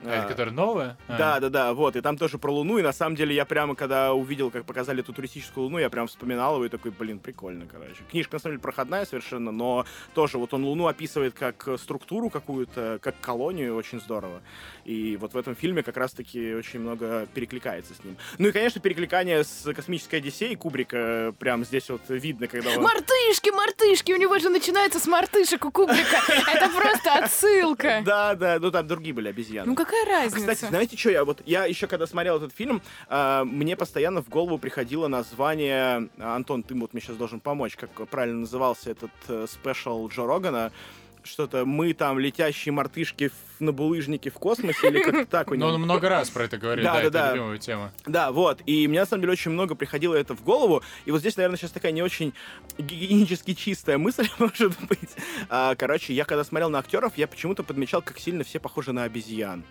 А, это которая новая? А. Да, да, да, вот, и там тоже про Луну, и на самом деле я прямо, когда увидел, как показали эту туристическую Луну, я прям вспоминал его и такой, блин, прикольно, короче. Книжка, на самом деле, проходная совершенно, но тоже вот он Луну описывает как структуру какую-то, как колонию, очень здорово. И вот в этом фильме как раз-таки очень много перекликается с ним. Ну и, конечно, перекликание с «Космической Одиссеей» Кубрика э, прям здесь вот видно, когда он... Мартышки, мартышки, у него же начинается с мартышек у Кубрика. Это просто отсылка. Да, да, ну там другие были обезьяны. Ну какая разница? Кстати, знаете, что я вот я еще когда смотрел этот фильм, а, мне постоянно в голову приходило название Антон, ты вот мне сейчас должен помочь, как правильно назывался этот э, спешл Джо Рогана. Что-то мы там летящие мартышки в- на булыжнике в космосе или как-то так у Но него. он много раз про это говорит, Да, да, да, это да. любимая тема. Да, вот. И мне на самом деле очень много приходило это в голову. И вот здесь, наверное, сейчас такая не очень гигиенически чистая мысль, может быть. А, короче, я когда смотрел на актеров, я почему-то подмечал, как сильно все похожи на обезьян.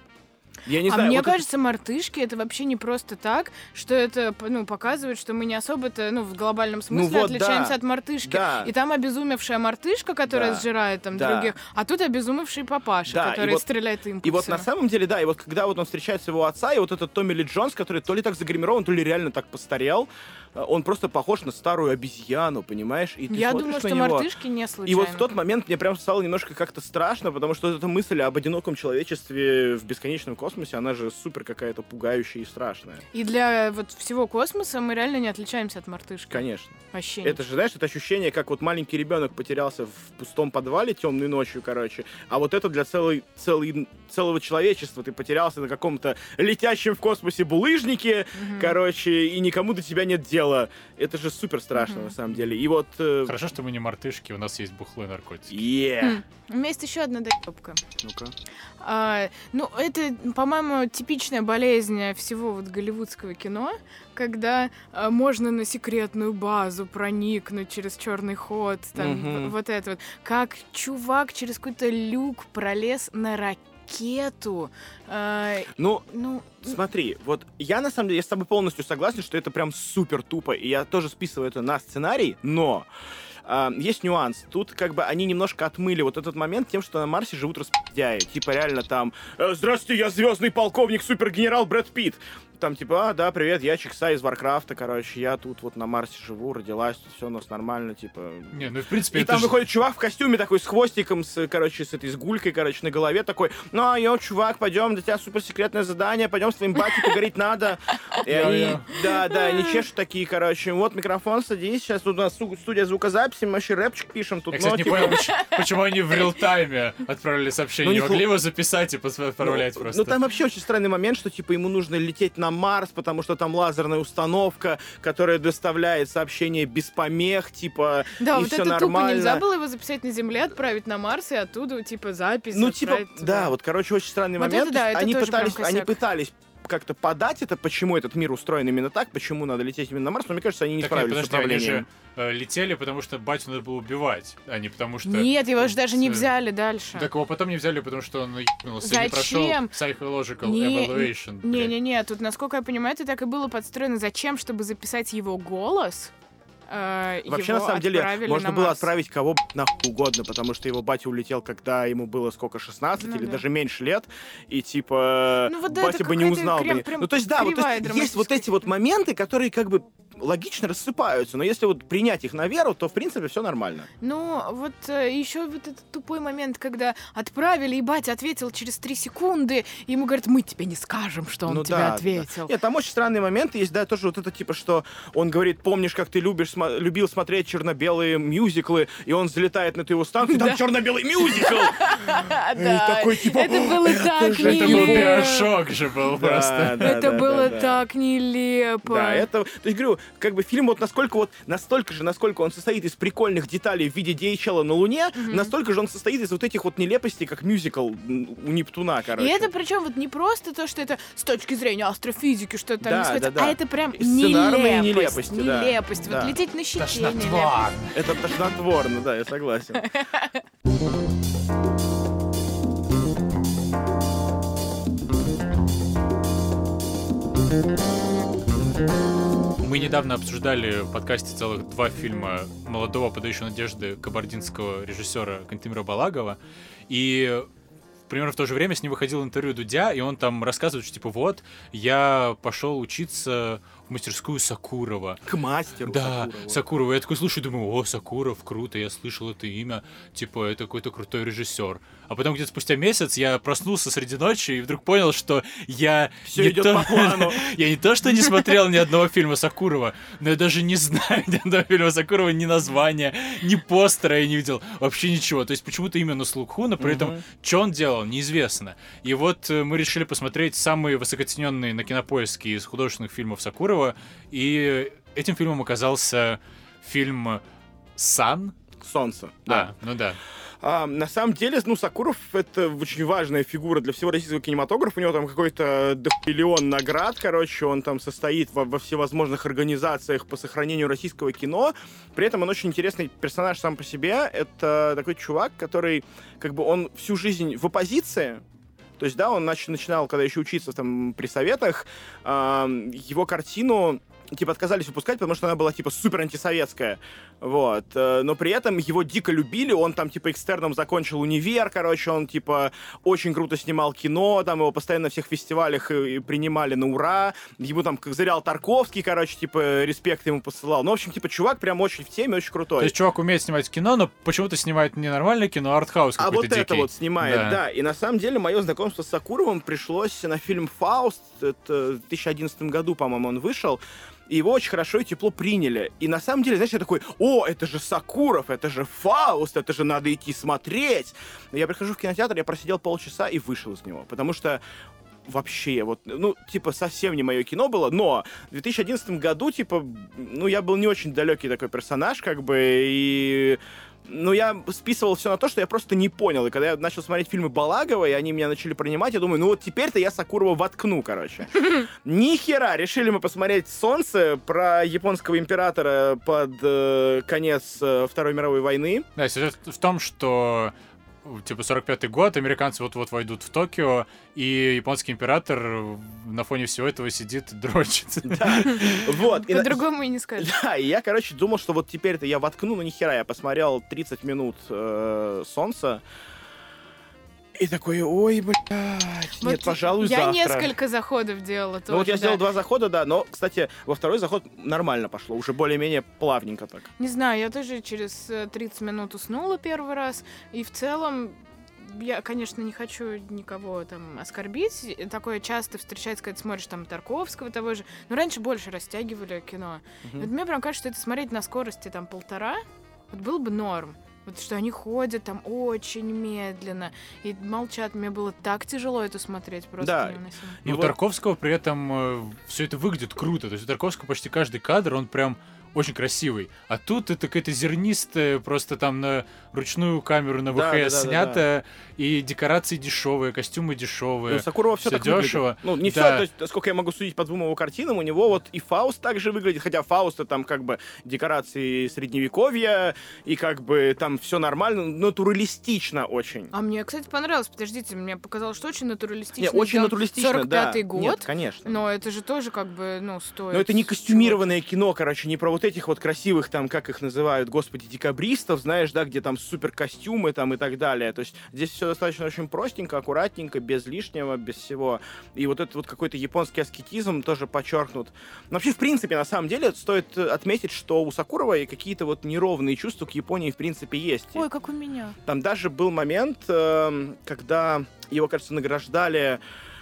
Я не а знаю. мне вот это- кажется, мартышки это вообще не просто так, что это ну, показывает, что мы не особо-то ну, в глобальном смысле вот отличаемся да. от мартышки. Да. И там обезумевшая мартышка, которая Да. сжирает там Да. других, а тут обезумевший папаша, Да, и который вот- стреляет импульсами. И вот на самом деле, да, и вот когда вот он встречает своего отца, и вот этот Томми Ли Джонс, который то ли так загримирован, то ли реально так постарел, э, он просто похож на старую обезьяну, понимаешь? И ты Я думаю, что него, мартышки не случайно. И вот в тот момент мне прям стало немножко как-то страшно, потому что эта мысль об одиноком человечестве в бесконечном космосе, она же супер какая-то пугающая и страшная. И для вот всего космоса мы реально не отличаемся от мартышки. Конечно. Вообще Это же, знаешь, это ощущение, как вот маленький ребенок потерялся в пустом подвале темной ночью, короче. А вот это для целой, целой, целого человечества. Ты потерялся на каком-то летящем в космосе булыжнике, Мгм. короче, и никому до тебя нет дела. Это же супер страшно, Мгм. на самом деле. И вот... э, Хорошо, что мы не мартышки, у нас есть бухло и наркотики. е. Хм. У меня есть еще одна доебка. Ну-ка. А, ну, это, по-моему, типичная болезнь всего вот голливудского кино, когда а, можно на секретную базу проникнуть через черный ход, там, в- вот это вот. Как чувак через какой-то люк пролез на ракету. А, Ну, ну, Смотри, вот я на самом деле я с тобой полностью согласен, что это прям супер тупо, и я тоже списываю это на сценарий, но а, есть нюанс. Тут как бы они немножко отмыли вот этот момент тем, что на Марсе живут распиздяи. Типа реально там «Э, «Здравствуйте, я звездный полковник, супергенерал Брэд Питт». Там типа, а, да, привет, я чикса из Варкрафта, короче, я тут вот на Марсе живу, родилась, тут все у нас нормально, типа... Не, ну в принципе И там же- выходит чувак в костюме такой с хвостиком, с, короче, с этой с гулькой, короче, на голове такой, ну, а йо, чувак, пойдем, для тебя суперсекретное задание, пойдем с твоим батей поговорить надо. И они, да, да, они чешут такие, короче, вот микрофон, садись, сейчас тут у нас сту- студия звукозаписи, мы вообще рэпчик пишем тут. Я, кстати, ну, не типа, понял, поч- почему они в реал-тайме отправили сообщение. Ну, могли его записать и пос- отправлять ну, просто. Ну, там вообще очень странный момент, что, типа, ему нужно лететь на Марс, потому что там лазерная установка, которая доставляет сообщение без помех, типа, да, и вот все это тупо. нормально. Нельзя было его записать на Земле, отправить на Марс и оттуда, типа, запись Ну, типа, туда. да, вот, короче, очень странный Вот момент. это да, это они пытались, они пытались как-то подать это, почему этот мир устроен именно так, почему надо лететь именно на Марс, но мне кажется, они не Так нет, справились с подожди, они управлением. же э, летели, потому что батю надо было убивать, а не потому что... Нет, его же даже не Э, взяли дальше. Так его потом не взяли, потому что он ебнулся и не прошел Зачем? psychological Не- evaluation. Не-не-не, тут, насколько я понимаю, это так и было подстроено. Зачем? Чтобы записать его голос? Э, Вообще, его на самом деле, можно на было Марс. отправить кого нахуй угодно, потому что его батя улетел, когда ему было сколько, 16 Ну или да. даже меньше лет, и типа Ну вот да, батя бы не узнал. прям- бы. прям ну то есть да, вот то есть, есть вот эти вот моменты, которые как бы логично рассыпаются, но если вот принять их на веру, то, в принципе, все нормально. Ну, вот э, еще вот этот тупой момент, когда отправили, и батя ответил через три секунды, и ему говорят, мы тебе не скажем, что он Ну тебе да, ответил. да. Нет, там очень странные моменты есть, да, тоже вот это типа, что он говорит, помнишь, как ты любишь, смо- любил смотреть черно-белые мюзиклы, и он залетает на твою станцию, и там Да. черно-белый мюзикл! И такой, типа, это было «Это так же Это был нелепо. же был просто. Это было так нелепо. Да, это, то есть, говорю, как бы фильм вот насколько вот, настолько же, насколько он состоит из прикольных деталей в виде DHL на Луне, настолько же он состоит из вот этих вот нелепостей, как мюзикл у Нептуна, И короче. это причем вот не просто то, что это с точки зрения астрофизики, что это там Да, не сходится, да, да. а это прям И сценарные нелепость. Нелепость. Да. Вот лететь на щите нелепо. Тошнотворно. Это тошнотворно, да, я согласен. Мы недавно обсуждали в подкасте целых два фильма молодого, подающего надежды кабардинского режиссера Кантемира Балагова. И примерно в то же время с ним выходил интервью Дудя, и он там рассказывает, что типа вот, я пошел учиться мастерскую Сакурова. К мастеру Да, Сакурову. Сакурова. Я такой слушаю, думаю, о, Сакуров, круто, я слышал это имя, типа, это какой-то крутой режиссер. А потом где-то спустя месяц я проснулся среди ночи и вдруг понял, что я Всё не идёт то- по плану. я не то, что не смотрел ни одного фильма Сакурова, но я даже не знаю ни одного фильма Сакурова, ни названия, ни постера я не видел, вообще ничего. То есть почему-то именно слуху, но при этом, что он делал, неизвестно. И вот э, мы решили посмотреть самые высокоцененные на кинопоиске из художественных фильмов Сакурова, и этим фильмом оказался фильм «Сан». Солнце, да. А, ну да. А, на самом деле, ну, Сакуров — это очень важная фигура для всего российского кинематографа. У него там какой-то миллион наград, короче, он там состоит во, во всевозможных организациях по сохранению российского кино. При этом он очень интересный персонаж сам по себе. Это такой чувак, который, как бы, он всю жизнь в оппозиции, то есть, да, он нач- начинал, когда еще учиться там при советах, ам, его картину типа отказались выпускать, потому что она была типа супер антисоветская. Вот. Э, Но при этом его дико любили, он там типа экстерном закончил универ, короче, он типа очень круто снимал кино, там его постоянно на всех фестивалях принимали на ура. Ему там козырял Тарковский, короче, типа респект ему посылал. Ну, в общем, типа чувак прям очень в теме, очень крутой. То есть чувак умеет снимать кино, но почему-то снимает не нормальное кино, а артхаус А вот это дикий. вот снимает, Да. да. И на самом деле мое знакомство с Сакуровым пришлось на фильм «Фауст». Это в 2011 году, по-моему, он вышел. И его очень хорошо и тепло приняли. И на самом деле, знаешь, я такой, о, это же Сакуров, это же Фауст, это же надо идти смотреть. Я прихожу в кинотеатр, я просидел полчаса и вышел из него. Потому что вообще, вот, ну, типа, совсем не мое кино было, но в 2011 году, типа, ну, я был не очень далекий такой персонаж, как бы, и ну, я списывал все на то, что я просто не понял. И когда я начал смотреть фильмы Балагова, и они меня начали принимать, я думаю, ну вот теперь-то я Сакурова воткну, короче. Ни хера! Решили мы посмотреть «Солнце» про японского императора под э, конец э, Второй мировой войны. Да, сюжет в том, что типа 45-й год, американцы вот-вот войдут в Токио, и японский император на фоне всего этого сидит, дрочит. Да. Вот. По-другому и не скажешь. Да, и я, короче, думал, что вот теперь-то я воткну, но ни хера. Я посмотрел 30 минут э, «Солнца», и такой, ой, блядь, нет, Вот пожалуй, Я завтра. несколько заходов делала тоже. Ну вот я да. сделал два захода, да, но, кстати, во второй заход нормально пошло, уже более-менее плавненько так. Не знаю, я тоже через э, 30 минут уснула первый раз. И в целом я, конечно, не хочу никого там оскорбить. Такое часто встречается, когда ты смотришь там Тарковского того же. Но раньше больше растягивали кино. Мгм. Вот мне прям кажется, что это смотреть на скорости там полтора, вот был бы норм. Вот что они ходят там очень медленно и молчат. Мне было так тяжело это смотреть, просто Да. И И у вот- Тарковского при этом все это выглядит круто. То есть у Тарковского почти каждый кадр, он прям очень красивый. А тут это какая-то зернистая, просто там на ручную камеру на Да, ВХС да, да, да, снято, и декорации дешевые, костюмы дешевые. Ну, Сакурова все всё так выглядит. дешево. Ну, не Да. все, то есть, сколько я могу судить по двум его картинам, у него вот и Фауст также выглядит, хотя Фауста там как бы декорации средневековья, и как бы там все нормально, натуралистично очень. А мне, кстати, понравилось. Подождите, мне показалось, что очень натуралистично. Не, очень натуралистично, 45-й да. год. Нет, конечно. Но это же тоже как бы, ну, стоит... Но это не костюмированное кино, короче, не про вот этих вот красивых там, как их называют, господи, декабристов, знаешь, да, где там супер костюмы там и так далее. То есть здесь все достаточно очень простенько, аккуратненько, без лишнего, без всего. И вот этот вот какой-то японский аскетизм тоже подчеркнут. Но вообще, в принципе, на самом деле, стоит отметить, что у Сакурова и какие-то вот неровные чувства к Японии, в принципе, есть. Ой, как у меня. Там даже был момент, э, когда его, кажется, награждали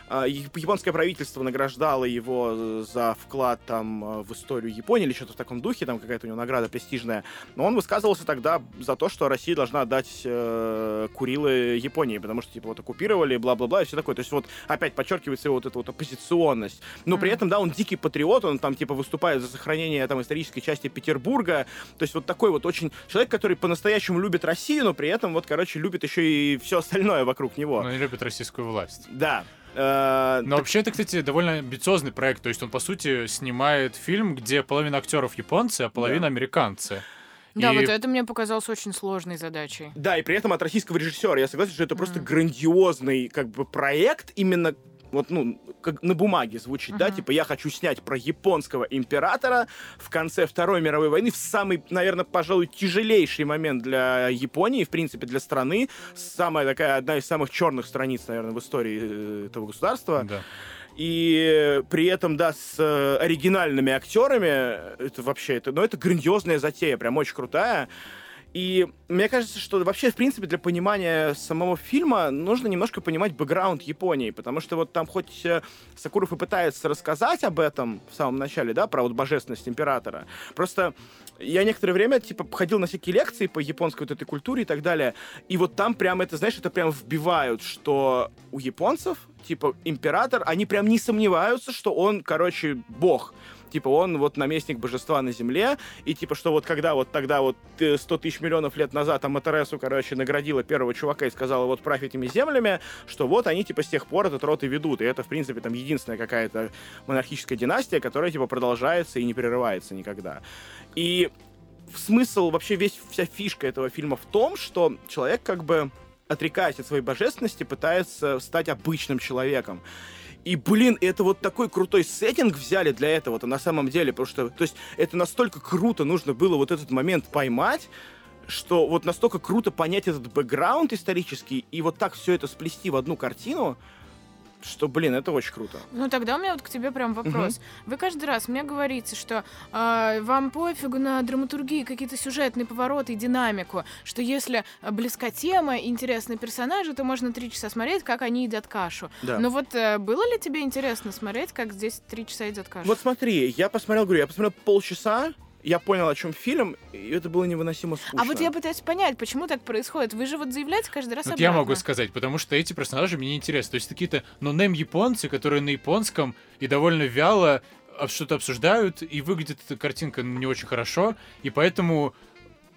японское правительство награждало его за вклад там а, в историю Японии или что-то в таком духе, там какая-то у него награда престижная. Но он высказывался тогда за то, что Россия должна отдать э, Курилы Японии, потому что типа вот оккупировали, бла-бла-бла и все такое. То есть вот опять подчеркивается его вот эта вот оппозиционность. Но при этом, да, он дикий патриот, он там типа выступает за сохранение там исторической части Петербурга. То есть вот такой вот очень человек, который по-настоящему любит Россию, но при этом вот, короче, любит еще и все остальное вокруг него. Но не любит российскую власть. Да. Э, Но так... вообще это, кстати, довольно амбициозный проект. То есть он, по сути, снимает фильм, где половина актеров японцы, а половина да. американцы. Да, и... вот это мне показалось очень сложной задачей. Да, и при этом от российского режиссера. Я согласен, что это mm. просто грандиозный как бы проект именно вот, ну, как на бумаге звучит, uh-huh. да, типа я хочу снять про японского императора в конце Второй мировой войны, в самый, наверное, пожалуй, тяжелейший момент для Японии, в принципе, для страны, самая такая, одна из самых черных страниц, наверное, в истории э, этого государства. Да. И при этом, да, с э, оригинальными актерами, это вообще, это, ну, это грандиозная затея, прям очень крутая. И мне кажется, что вообще, в принципе, для понимания самого фильма нужно немножко понимать бэкграунд Японии, потому что вот там хоть э, Сакуров и пытается рассказать об этом в самом начале, да, про вот божественность императора, просто я некоторое время, типа, ходил на всякие лекции по японской вот этой культуре и так далее, и вот там прям это, знаешь, это прям вбивают, что у японцев, типа, император, они прям не сомневаются, что он, короче, бог типа он вот наместник божества на земле, и типа что вот когда вот тогда вот 100 тысяч миллионов лет назад Аматересу, короче, наградила первого чувака и сказала вот правь этими землями, что вот они типа с тех пор этот род и ведут, и это в принципе там единственная какая-то монархическая династия, которая типа продолжается и не прерывается никогда. И смысл, вообще весь, вся фишка этого фильма в том, что человек как бы отрекаясь от своей божественности, пытается стать обычным человеком. И, блин, это вот такой крутой сеттинг взяли для этого-то на самом деле, потому что, то есть, это настолько круто нужно было вот этот момент поймать, что вот настолько круто понять этот бэкграунд исторический и вот так все это сплести в одну картину, что, блин, это очень круто. Ну, тогда у меня вот к тебе прям вопрос. Угу. Вы каждый раз мне говорите, что э, вам пофигу на драматургии, какие-то сюжетные повороты и динамику, что если близка тема, интересные персонажи, то можно три часа смотреть, как они едят кашу. Да. Но вот э, было ли тебе интересно смотреть, как здесь три часа едят кашу? Вот смотри, я посмотрел, говорю, я посмотрел полчаса, я понял, о чем фильм, и это было невыносимо скучно. А вот я пытаюсь понять, почему так происходит. Вы же вот заявляете каждый раз вот обратно. я могу сказать, потому что эти персонажи мне интересны. То есть какие-то нонейм японцы, которые на японском и довольно вяло что-то обсуждают, и выглядит эта картинка не очень хорошо, и поэтому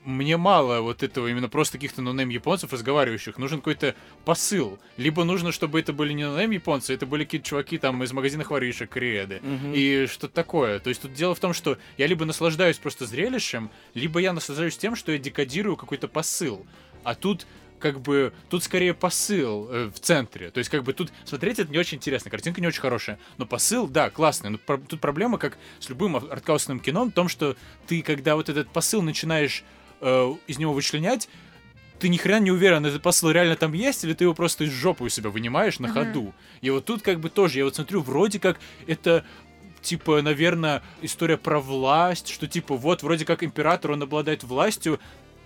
мне мало вот этого именно просто каких-то нонейм японцев разговаривающих. Нужен какой-то посыл. Либо нужно, чтобы это были не нонейм японцы, это были какие-то чуваки там из магазина воришек, креды. Угу. И что-то такое. То есть тут дело в том, что я либо наслаждаюсь просто зрелищем, либо я наслаждаюсь тем, что я декодирую какой-то посыл. А тут как бы тут скорее посыл э, в центре. То есть, как бы тут смотреть это не очень интересно, картинка не очень хорошая. Но посыл, да, классный. Но про- тут проблема, как с любым арткаусным кино, в том, что ты, когда вот этот посыл начинаешь э, из него вычленять, ты ни хрена не уверен, этот посыл реально там есть, или ты его просто из жопы у себя вынимаешь на uh-huh. ходу. И вот тут как бы тоже, я вот смотрю, вроде как это типа, наверное, история про власть, что типа вот вроде как император, он обладает властью,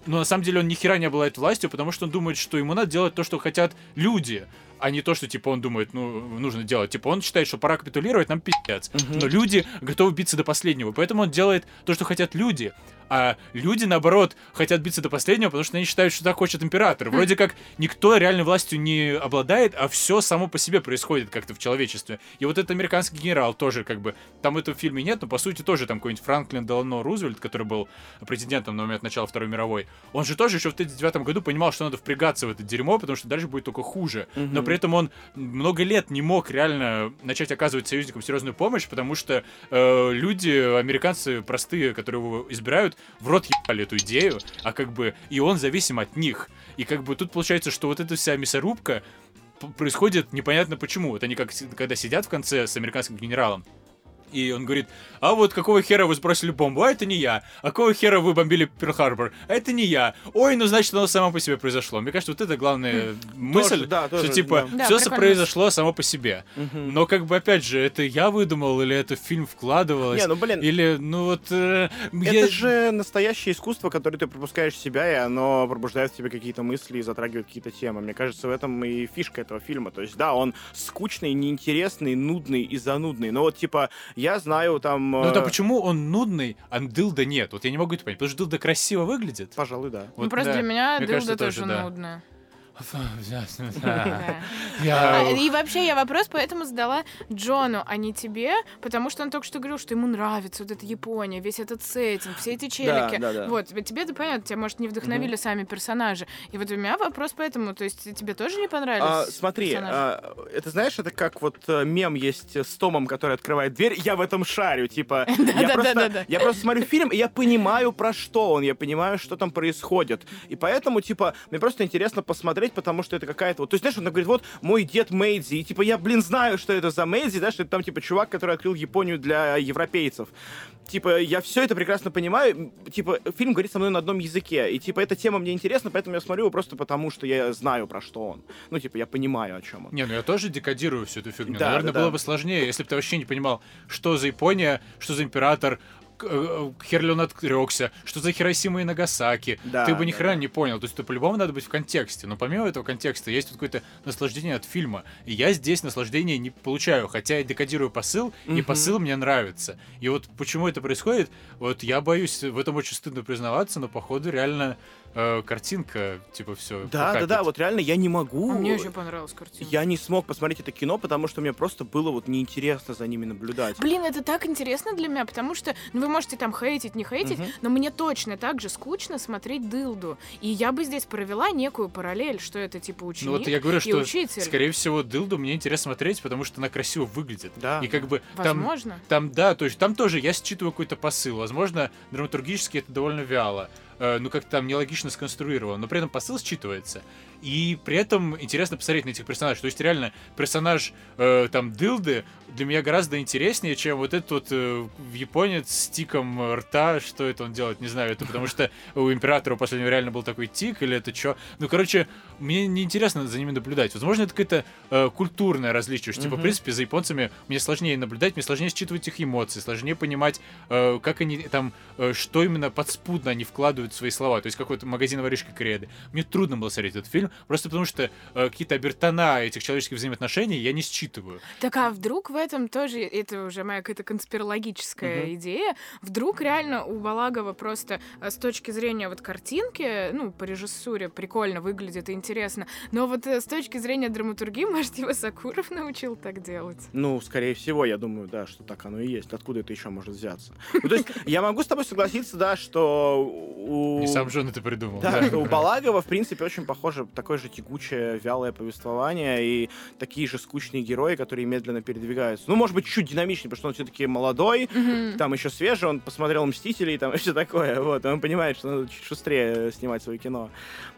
но на самом деле он ни хера не обладает властью, потому что он думает, что ему надо делать то, что хотят люди а не то, что, типа, он думает, ну, нужно делать. Типа, он считает, что пора капитулировать, нам пиздец. Угу. Но люди готовы биться до последнего. Поэтому он делает то, что хотят люди. А люди, наоборот, хотят биться до последнего, потому что они считают, что так хочет император. Хм. Вроде как никто реальной властью не обладает, а все само по себе происходит как-то в человечестве. И вот этот американский генерал тоже, как бы, там этого в фильме нет, но по сути тоже там какой-нибудь Франклин Делано Рузвельт, который был президентом на момент начала Второй мировой, он же тоже еще в 1939 году понимал, что надо впрягаться в это дерьмо, потому что дальше будет только хуже. Угу. Но при этом он много лет не мог реально начать оказывать союзникам серьезную помощь, потому что э, люди, американцы простые, которые его избирают, в рот ебали эту идею, а как бы и он зависим от них. И как бы тут получается, что вот эта вся мясорубка происходит непонятно почему. Вот они как когда сидят в конце с американским генералом, И он говорит, а вот какого хера вы сбросили бомбу? А это не я. А какого хера вы бомбили Перл-Харбор? А это не я. Ой, ну значит оно само по себе произошло. Мне кажется, вот это главная мысль, Тоже, да, тоже, что типа да. все Да, произошло само по себе. Но как бы опять же, это я выдумал или это в фильм вкладывалось? Не, ну, блин. Или, ну вот... э, Это я- же настоящее искусство, которое ты пропускаешь в себя, и оно пробуждает в тебе какие-то мысли и затрагивает какие-то темы. Мне кажется, в этом и фишка этого фильма. То есть, да, он скучный, неинтересный, нудный и занудный. Но вот, типа, я знаю там... Ну э, да почему он нудный, а дылда нет? Вот я не могу это понять. Потому что дылда красиво выглядит. Пожалуй, да. Ну, Вот, просто да. для меня Мне дылда кажется, тоже да. нудная. Я- А, И вообще я вопрос поэтому задала Джону, а не тебе, потому что он только что говорил, что ему нравится вот эта Япония, весь этот сеттинг, все эти челики. да, да. Вот, тебе это понятно, тебя, может, не вдохновили сами персонажи. И вот у меня вопрос поэтому, то есть тебе тоже не понравились А, смотри, а, это знаешь, это как вот э, мем есть с Томом, который открывает дверь, я в этом шарю, типа, я просто, Да-да-да-да. я просто смотрю фильм, и я понимаю, про что он, я понимаю, что там происходит, и поэтому, типа, мне просто интересно посмотреть, потому что это какая-то вот, то есть, знаешь, он говорит, вот, мой дед Мэйдзи, и, типа, я, блин, знаю, что это за Мэйдзи, да, что это там, типа, чувак, который открыл Японию для европейцев, типа, я все это прекрасно понимаю, типа, фильм говорит со мной на одном языке, и, типа, эта тема мне интересна, поэтому я смотрю его просто потому, что я знаю, про что он. Ну, типа, я понимаю, о чем он. Не, ну я тоже декодирую всю эту фигню. Да, Наверное, да, было да. бы сложнее, если бы ты вообще не понимал, что за Япония, что за император, э, хер ли он отрекся, что за Хиросима и Нагасаки. Да, ты бы ни да, хрена да. не понял. То есть, ты по-любому надо быть в контексте. Но помимо этого контекста есть вот какое-то наслаждение от фильма. И я здесь наслаждения не получаю, хотя я декодирую посыл, и посыл мне нравится. И вот почему это происходит, вот я боюсь, в этом очень стыдно признаваться, но походу реально э, картинка, типа, все. Да, да, да, вот реально я не могу. А мне очень понравилась картина. Я не смог посмотреть это кино, потому что мне просто было вот неинтересно за ними наблюдать. Блин, это так интересно для меня, потому что, ну, вы можете там хейтить, не хейтить, Мгм. но мне точно так же скучно смотреть дылду. И я бы здесь провела некую параллель, что это типа ученик Ну вот я говорю, и что, учитель. скорее всего, Дылду мне интересно смотреть, потому что она красиво выглядит. Да. И как бы там, Возможно. там, да, то есть там тоже я считываю какой-то посыл. Возможно, драматургически это довольно вяло. Э, ну, как-то там нелогично сконструировано, но при этом посыл считывается. И при этом интересно посмотреть на этих персонажей. То есть реально персонаж э, там Дылды для меня гораздо интереснее, чем вот этот вот э, японец с тиком рта. Что это он делает, не знаю. Это потому что у императора последнего реально был такой тик, или это что? Ну, короче, мне неинтересно за ними наблюдать. Возможно, это какое-то э, культурное различие. Что, Типа, в принципе, за японцами мне сложнее наблюдать, мне сложнее считывать их эмоции, сложнее понимать, э, как они там, э, что именно подспудно они вкладывают в свои слова. То есть какой-то магазин воришка Креды. Мне трудно было смотреть этот фильм, просто потому что э, какие-то обертона этих человеческих взаимоотношений я не считываю. Так а вдруг в этом тоже, это уже моя какая-то конспирологическая Мгм. идея, вдруг реально у Балагова просто э, с точки зрения вот картинки, ну, по режиссуре прикольно выглядит и интересно, но вот э, с точки зрения драматургии, может, его Сакуров научил так делать? Ну, скорее всего, я думаю, да, что так оно и есть. Откуда это еще может взяться? Ну, то есть, я могу с тобой согласиться, да, что у... Не сам же он это придумал. Да, что у Балагова, в принципе, очень похоже такое же тягучее, вялое повествование и такие же скучные герои, которые медленно передвигаются. Ну, может быть, чуть динамичнее, потому что он все-таки молодой, Мгм. там еще свежий, он посмотрел «Мстителей», там и все такое, вот, он понимает, что надо чуть шустрее снимать свое кино.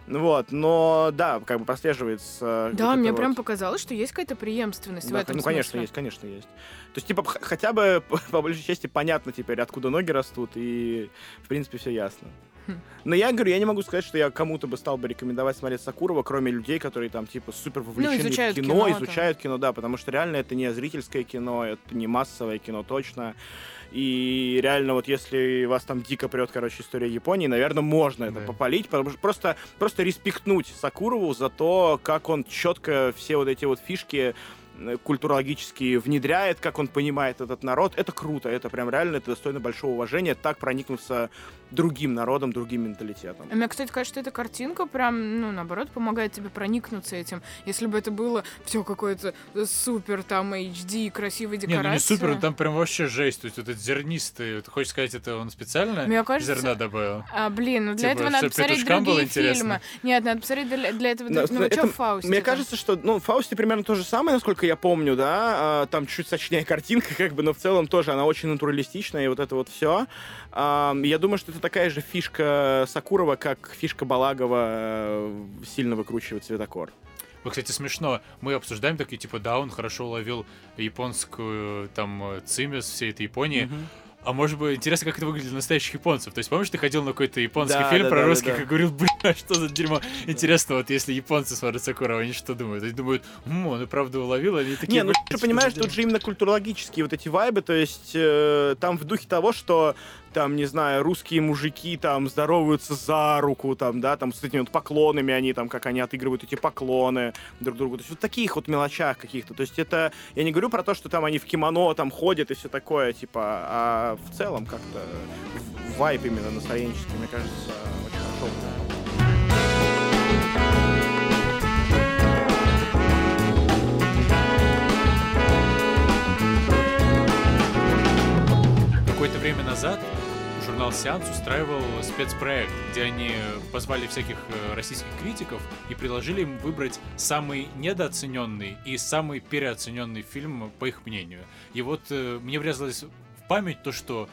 Вот, но, да, как бы прослеживается... Да, вот мне прям вот. показалось, что есть какая-то преемственность в Да, этом ну, конечно, смысле. есть, конечно, есть. То есть, типа, хотя бы, по большей части, понятно теперь, откуда ноги растут, и, в принципе, все ясно. Но я говорю, я не могу сказать, что я кому-то бы стал бы рекомендовать смотреть Сакурова, кроме людей, которые там, типа, супер вовлечены изучают в кино, кино, изучают кино, да, потому что реально это не зрительское кино, это не массовое кино точно. И реально, вот если вас там дико прет, короче, история Японии, наверное, можно это Да. попалить, потому что просто, просто респектнуть Сакурову за то, как он четко все вот эти вот фишки э, культурологически внедряет, как он понимает этот народ. Это круто, это прям реально, это достойно большого уважения, так проникнуться другим народом, другим менталитетом. А Мне, кстати, кажется, что эта картинка прям, ну, наоборот, помогает тебе проникнуться этим. Если бы это было все какое-то супер, там, HD, красивые Не, декорации. ну не супер, но там прям вообще жесть. То есть вот этот зернистый, ты хочешь сказать, это он специально Мне кажется- зерна добавил? А, блин, ну для Типа, этого надо посмотреть другие интересно. фильмы. Нет, надо посмотреть для, для этого... Но, ну, это- что в Фаусте? Мне там? кажется, что, ну, в Фаусте примерно то же самое, насколько я помню, да, а, там чуть сочнее картинка, как бы, но в целом тоже она очень натуралистичная, и вот это вот все. Я думаю, что это такая же фишка Сакурова, как фишка Балагова э, сильно выкручивает цветокор. Вот, кстати, смешно. Мы обсуждаем такие, типа, да, он хорошо уловил японскую, там, э, цимес всей этой Японии. Мгм. А может быть, интересно, как это выглядит для настоящих японцев. То есть, помнишь, ты ходил на какой-то японский Да, фильм да, про да, да, русских да. и говорил, бля, что за дерьмо. Интересно, вот если японцы смотрят Сакурова, они что думают? Они думают, «М, он и правда уловил, они такие... Не, ну «Блядь, ты понимаешь, дерьмо?» тут же именно культурологические вот эти вайбы, то есть э, там в духе того, что там, не знаю, русские мужики там здороваются за руку, там, да, там с этими вот поклонами они там, как они отыгрывают эти поклоны друг другу. То есть вот таких вот мелочах каких-то. То есть это, я не говорю про то, что там они в кимоно там ходят и все такое, типа, а в целом как-то в- вайб именно настроенческий, мне кажется, очень хорошо. Какое-то время назад журнал «Сеанс» устраивал спецпроект, где они позвали всяких э, российских критиков и предложили им выбрать самый недооцененный и самый переоцененный фильм, по их мнению. И вот э, мне врезалось в память то, что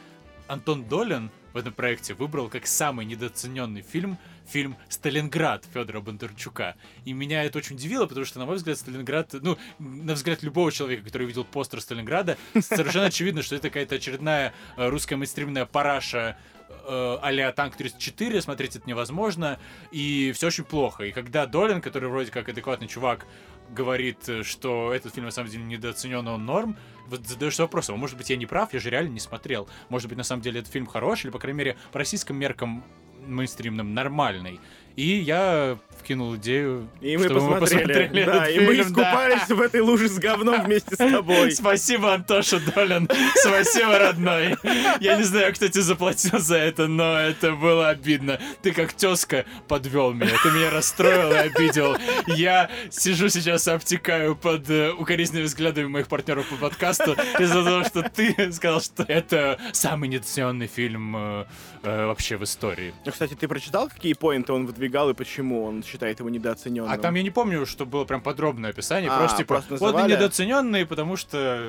Антон Долин в этом проекте выбрал как самый недооцененный фильм фильм «Сталинград» Федора Бондарчука. И меня это очень удивило, потому что, на мой взгляд, Сталинград, ну, на взгляд любого человека, который видел постер Сталинграда, совершенно очевидно, что это какая-то очередная э, русская мейнстримная параша э, а-ля Танк 34, смотреть это невозможно, и все очень плохо. И когда Долин, который вроде как адекватный чувак, говорит, что этот фильм на самом деле недооценен, он норм, вот задаешься вопросом, а может быть я не прав, я же реально не смотрел. Может быть на самом деле этот фильм хороший, или по крайней мере по российским меркам мейнстримным нормальный. И я вкинул идею, И мы чтобы посмотрели. Да, этот и мы фильм, да. искупались в этой луже с говном вместе с тобой. Спасибо, Антоша Долин. Спасибо, родной. Я не знаю, кто тебе заплатил за это, но это было обидно. Ты как тезка подвел меня. Ты меня расстроил и обидел. Я сижу сейчас и обтекаю под э, укоризненными взглядами моих партнеров по подкасту из-за того, что ты сказал, что это самый недооцененный фильм э, э, вообще в истории. Ну, кстати, ты прочитал, какие поинты он выдвигал и почему он считает его недооцененным? А там я не помню, что было прям подробное описание. А, просто типа, просто вот называли? недооцененный, потому что...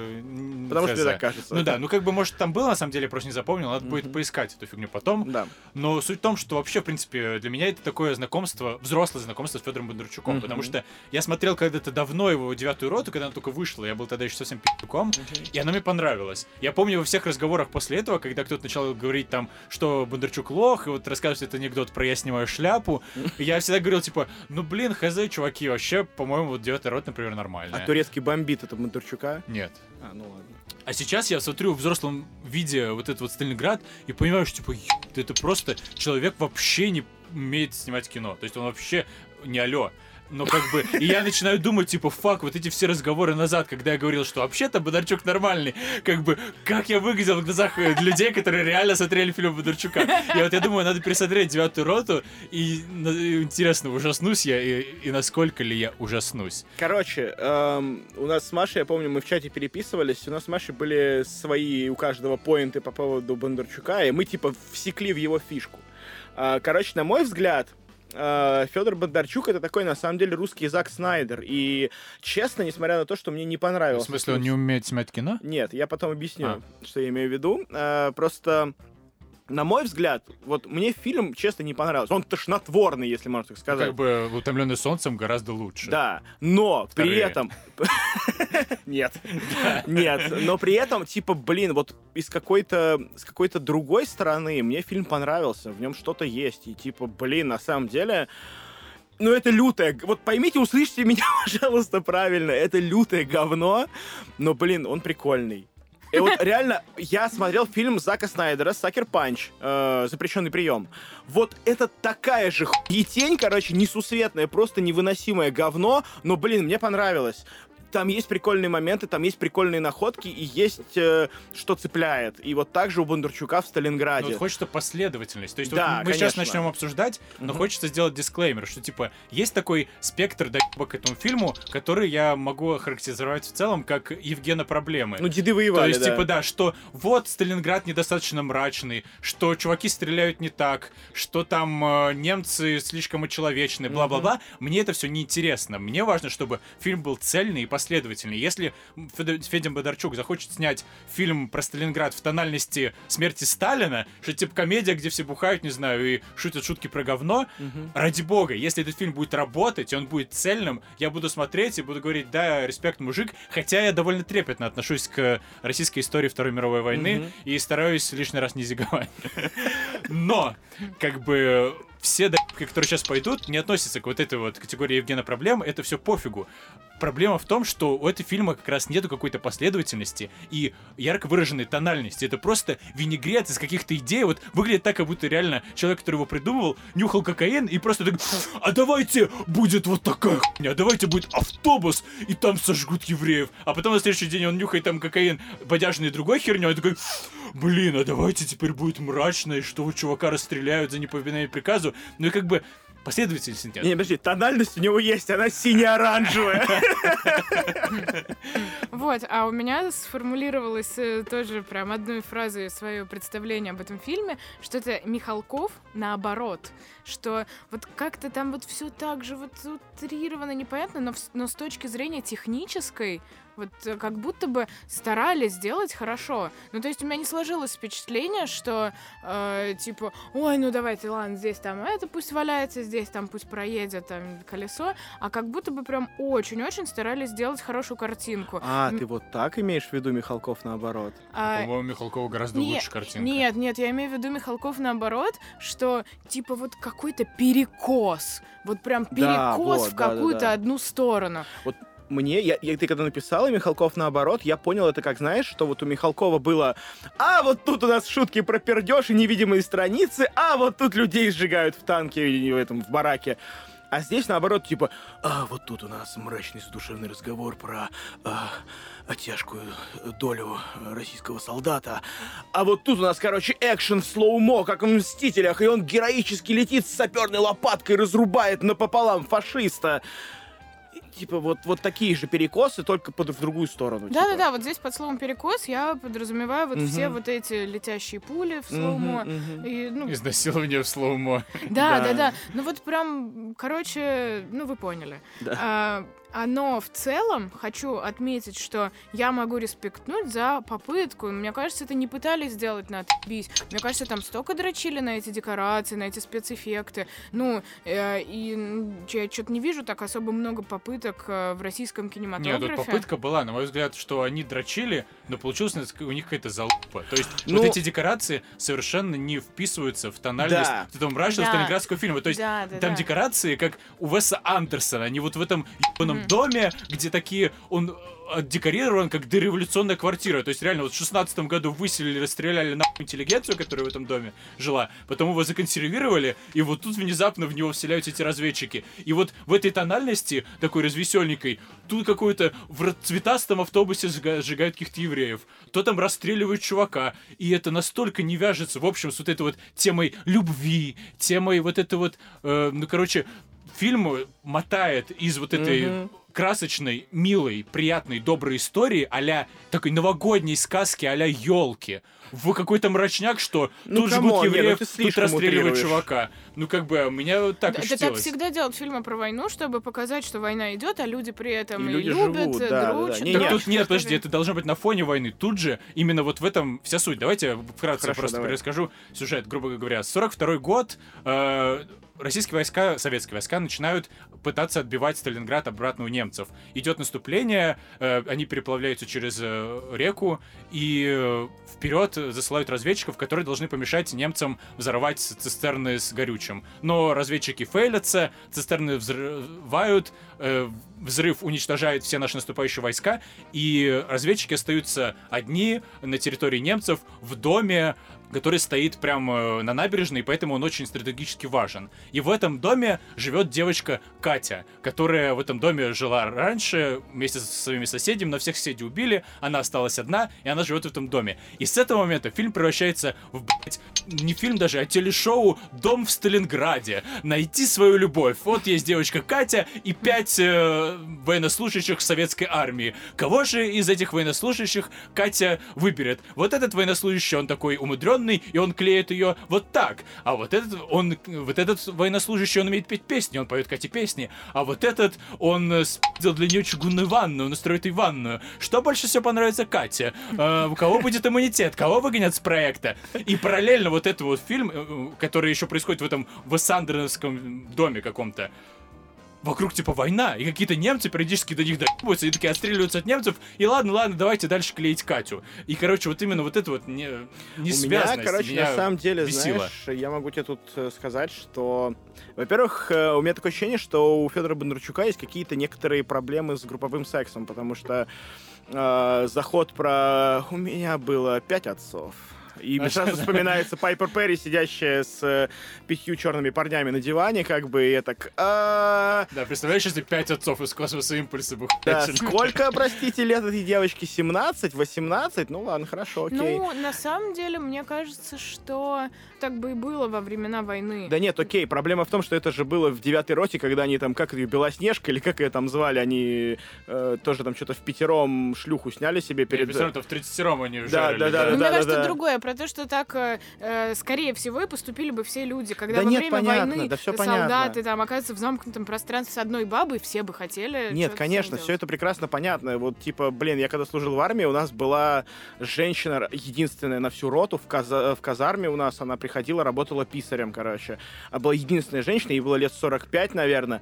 Потому что тебе так кажется. Ну да, ну как бы, может, там было, на самом деле, я просто не запомнил, надо будет поискать эту фигню потом. Да. Но суть в том, что вообще, в принципе, для меня это такое знакомство, взрослое знакомство с Федором Бондарчуком, потому что я смотрел когда-то давно его девятую роту, когда она только вышла, я был тогда еще совсем пи***ком, и она мне понравилась. Я помню во всех разговорах после этого, когда кто-то начал говорить там, что Бондарчук лох, и вот рассказывать этот анекдот про «я снимаю шляпу», я всегда говорил, типа, ну блин, хз, чуваки, вообще, по-моему, вот девятая рота, например, А нормальная. турецкий бомбит это Бондарчука? Нет. А, ну ладно. А сейчас я смотрю в взрослом виде вот этот вот Сталинград и понимаю, что типа «Ебать, это просто человек вообще не умеет снимать кино. То есть он вообще не алё. Но как бы, и я начинаю думать, типа, фак, вот эти все разговоры назад, когда я говорил, что вообще-то Бондарчук нормальный, как бы, как я выглядел в глазах э, людей, которые реально смотрели фильм Бондарчука. И вот я думаю, надо пересмотреть «Девятую роту», и интересно, ужаснусь я, и, и насколько ли я ужаснусь. Короче, эм, у нас с Машей, я помню, мы в чате переписывались, у нас с Машей были свои у каждого поинты по поводу Бондарчука, и мы типа всекли в его фишку. А, Короче, на мой взгляд, Федор Бондарчук это такой, на самом деле, русский Зак Снайдер. И честно, несмотря на то, что мне не В понравился... смысле, он не умеет снимать кино? Нет, я потом объясню, А. что я имею в виду. Э, Просто, на мой взгляд, вот мне фильм, честно, не понравился. Он тошнотворный, если можно так сказать. Как бы «Утомленный солнцем» гораздо лучше. Да, но при Вторые. этом... Нет, нет, но при этом, типа, блин, вот из какой-то, с какой-то другой стороны мне фильм понравился, в нем что-то есть, и типа, блин, на самом деле... Ну, это лютое... Вот поймите, услышьте меня, пожалуйста, правильно. Это лютое говно, но, блин, он прикольный. И вот реально, я смотрел фильм Зака Снайдера «Сакер Панч», э, «Запрещенный прием». Вот это такая же хуетень, короче, несусветное, просто невыносимое говно, но, блин, мне понравилось. Там есть прикольные моменты, там есть прикольные находки, и есть э, что цепляет. И вот так же у Бондарчука в Ну, Сталинграде. вот хочется последовательность. То есть Да, вот мы сейчас конечно. начнем обсуждать, но Мгм. хочется сделать дисклеймер, что типа есть такой спектр доебок к этому фильму, который я могу охарактеризовать в целом как Евгена проблемы. Ну, деды То воевали, есть, да. типа, да, что вот Сталинград недостаточно мрачный, что чуваки стреляют не так, что там э, немцы слишком очеловечны, бла-бла-бла. Мне это все неинтересно. Мне важно, чтобы фильм был цельный и последовательнее. Если Федя Бондарчук захочет снять фильм про Сталинград в тональности смерти Сталина, что типа комедия, где все бухают, не знаю, и шутят шутки про говно, ради бога, если этот фильм будет работать, и он будет цельным, я буду смотреть и буду говорить, да, респект, мужик, хотя я довольно трепетно отношусь к российской истории Второй мировой войны и стараюсь лишний раз не зиговать. Но, как бы, все доебки, которые сейчас пойдут, не относятся к вот этой вот категории Евгена проблем, это все пофигу. Проблема в том, что у этого фильма как раз нету какой-то последовательности и ярко выраженной тональности. Это просто винегрет из каких-то идей. Вот выглядит так, как будто реально человек, который его придумывал, нюхал кокаин и просто так, а давайте будет вот такая хуйня, а давайте будет автобус, и там сожгут евреев. А потом на следующий день он нюхает там кокаин, бодяжный другой херней, и такой, блин, а давайте теперь будет мрачно, и что у чувака расстреляют за неповиновение приказу. Ну и как бы последовательности нет. Не, подожди, тональность у него есть, она сине-оранжевая. Вот, а у меня сформулировалось э, тоже прям одной фразой свое представление об этом фильме, что это Михалков наоборот, что вот как-то там вот все так же вот утрировано, непонятно, но, в- но с точки зрения технической вот э, как будто бы старались сделать хорошо. Ну, то есть у меня не сложилось впечатление, что э, типа, ой, ну давайте, ладно, здесь там это пусть валяется, здесь там пусть проедет там колесо, а как будто бы прям очень-очень старались сделать хорошую картинку. А, М, ты вот так имеешь в виду Михалков наоборот? а, По-моему, Михалкова гораздо не- лучше картинка. Нет, нет, я имею в виду Михалков наоборот, что типа вот какой-то перекос. Вот прям Да, перекос вот, в да, да, какую-то да. одну сторону. Мне, я, я- ты когда написала Михалков наоборот, я понял это как, знаешь, что вот у Михалкова было «А, вот тут у нас шутки про пердеж и невидимые страницы, а вот тут людей сжигают в танке и в этом, в бараке». А здесь, наоборот, типа, а вот тут у нас мрачный задушевный разговор про а, тяжкую долю российского солдата. А вот тут у нас, короче, экшен в слоумо, как в «Мстителях», и он героически летит с саперной лопаткой, разрубает напополам фашиста. Типа вот, вот такие же перекосы, только под, в другую сторону. типа. Да-да-да, вот здесь под словом перекос я подразумеваю вот все Мгм. вот эти летящие пули в slow-mo. мгм. И, ну, Изнасилование в slow-mo. да, Да. да, да. Ну вот прям, короче, ну вы поняли. Да. А, но в целом хочу отметить, что я могу респектнуть за попытку. Мне кажется, это не пытались сделать на отъебись. Мне кажется, там столько дрочили на эти декорации, на эти спецэффекты. Ну, э, и я что-то не вижу так особо много попыток э, в российском Нет, кинематографе. тут попытка была, на мой взгляд, что они дрочили, но получилось у них какая-то залупа. То есть Ну- вот эти декорации совершенно не вписываются в тональность Да. этого мрачного Да. сталинградского фильма. То есть да, да, там да. декорации, как у Веса Андерсона. Они вот в этом ебаном Доме, где такие... Он э, отдекорирован как дореволюционная квартира. То есть реально вот в шестнадцатом году выселили, расстреляли на интеллигенцию, которая в этом доме жила. Потом его законсервировали, и вот тут внезапно в него вселяются эти разведчики. И вот в этой тональности, такой развеселенькой, тут какой-то в цветастом автобусе сжига- сжигают каких-то евреев. То там расстреливают чувака. И это настолько не вяжется, в общем, с вот этой вот темой любви, темой вот этой вот, э, ну, короче, фильм мотает из вот этой красочной, милой, приятной, доброй истории а такой новогодней сказки а-ля елки в какой-то мрачняк, что Ну, тут come on, жгут ну евреев, ты тут слишком расстреливают утрируешь. чувака. Ну, как бы, меня так Да, уж это так всегда делают фильмы про войну, чтобы показать, что война идет, а люди при этом И и, люди любят, живут, и да, да, да. дручат. Не, Так не, тут нет, подожди, это должно быть на фоне войны. Тут же именно вот в этом вся суть. Давайте вкратце Хорошо, просто давай. перескажу сюжет, грубо говоря. 42 год, э, российские войска, советские войска начинают пытаться отбивать Сталинград обратно у немцев. Идет наступление, э, они переплавляются через э, реку и э, вперед засылают разведчиков, которые должны помешать немцам взорвать цистерны с горючим. Но разведчики фейлятся, цистерны взрывают, взрыв уничтожает все наши наступающие войска, и разведчики остаются одни на территории немцев в доме, который стоит прямо на набережной, и поэтому он очень стратегически важен. И в этом доме живет девочка Катя, которая в этом доме жила раньше вместе со своими соседями, но всех соседей убили, она осталась одна, и она живет в этом доме. И с этого момента фильм превращается в, блядь, не фильм даже, а телешоу «Дом в Сталинграде». Найти свою любовь. Вот есть девочка Катя и пять э, военнослужащих советской армии. Кого же из этих военнослужащих Катя выберет? Вот этот военнослужащий, он такой умудренный, и он клеит ее вот так. А вот этот, он, вот этот военнослужащий, он умеет петь песни, он поет Кате песни. А вот этот, он э, спил для нее чугунную ванну, он устроит ей ванную. Что больше всего понравится Кате? Э, у кого будет иммунитет? Кого выгонят с проекта? И параллельно вот этот вот фильм, э, который еще происходит в этом Вассандерновском доме каком-то, вокруг типа война, и какие-то немцы периодически до них доебываются, и такие отстреливаются от немцев, и ладно, ладно, давайте дальше клеить Катю. И, короче, вот именно вот это вот не, не У меня, короче, меня на самом деле, бесило. знаешь, я могу тебе тут э, сказать, что, во-первых, э, у меня такое ощущение, что у Федора Бондарчука есть какие-то некоторые проблемы с групповым сексом, потому что э, заход про «у меня было пять отцов», и мне сразу вспоминается Пайпер Перри, сидящая с э, пятью черными парнями на диване, как бы, и я так... «А, Да, представляешь, если пять отцов из космоса импульса бы Да, сколько, простите, лет этой девочки? 17? 18? Ну ладно, хорошо, окей. Ну, на самом деле, мне кажется, что так бы и было во времена войны. Да нет, окей, проблема в том, что это же было в девятой роте, когда они там, как ее, Белоснежка, или как ее там звали, они э, тоже там что-то в пятером шлюху сняли себе перед... Перед... в 30 они Да, жарили, да, да, Ну, да, мне кажется, да. другое, про то, что так, э, э, скорее всего, и поступили бы все люди. Когда Да во нет, время понятно, войны да всё солдаты понятно. там оказываются в замкнутом пространстве с одной бабой, все бы хотели... Нет, конечно, все это прекрасно понятно. Вот, типа, блин, я когда служил в армии, у нас была женщина единственная на всю роту в, каза- в казарме у нас. Она приходила, работала писарем, короче. А была единственная женщина, ей было лет 45, наверное.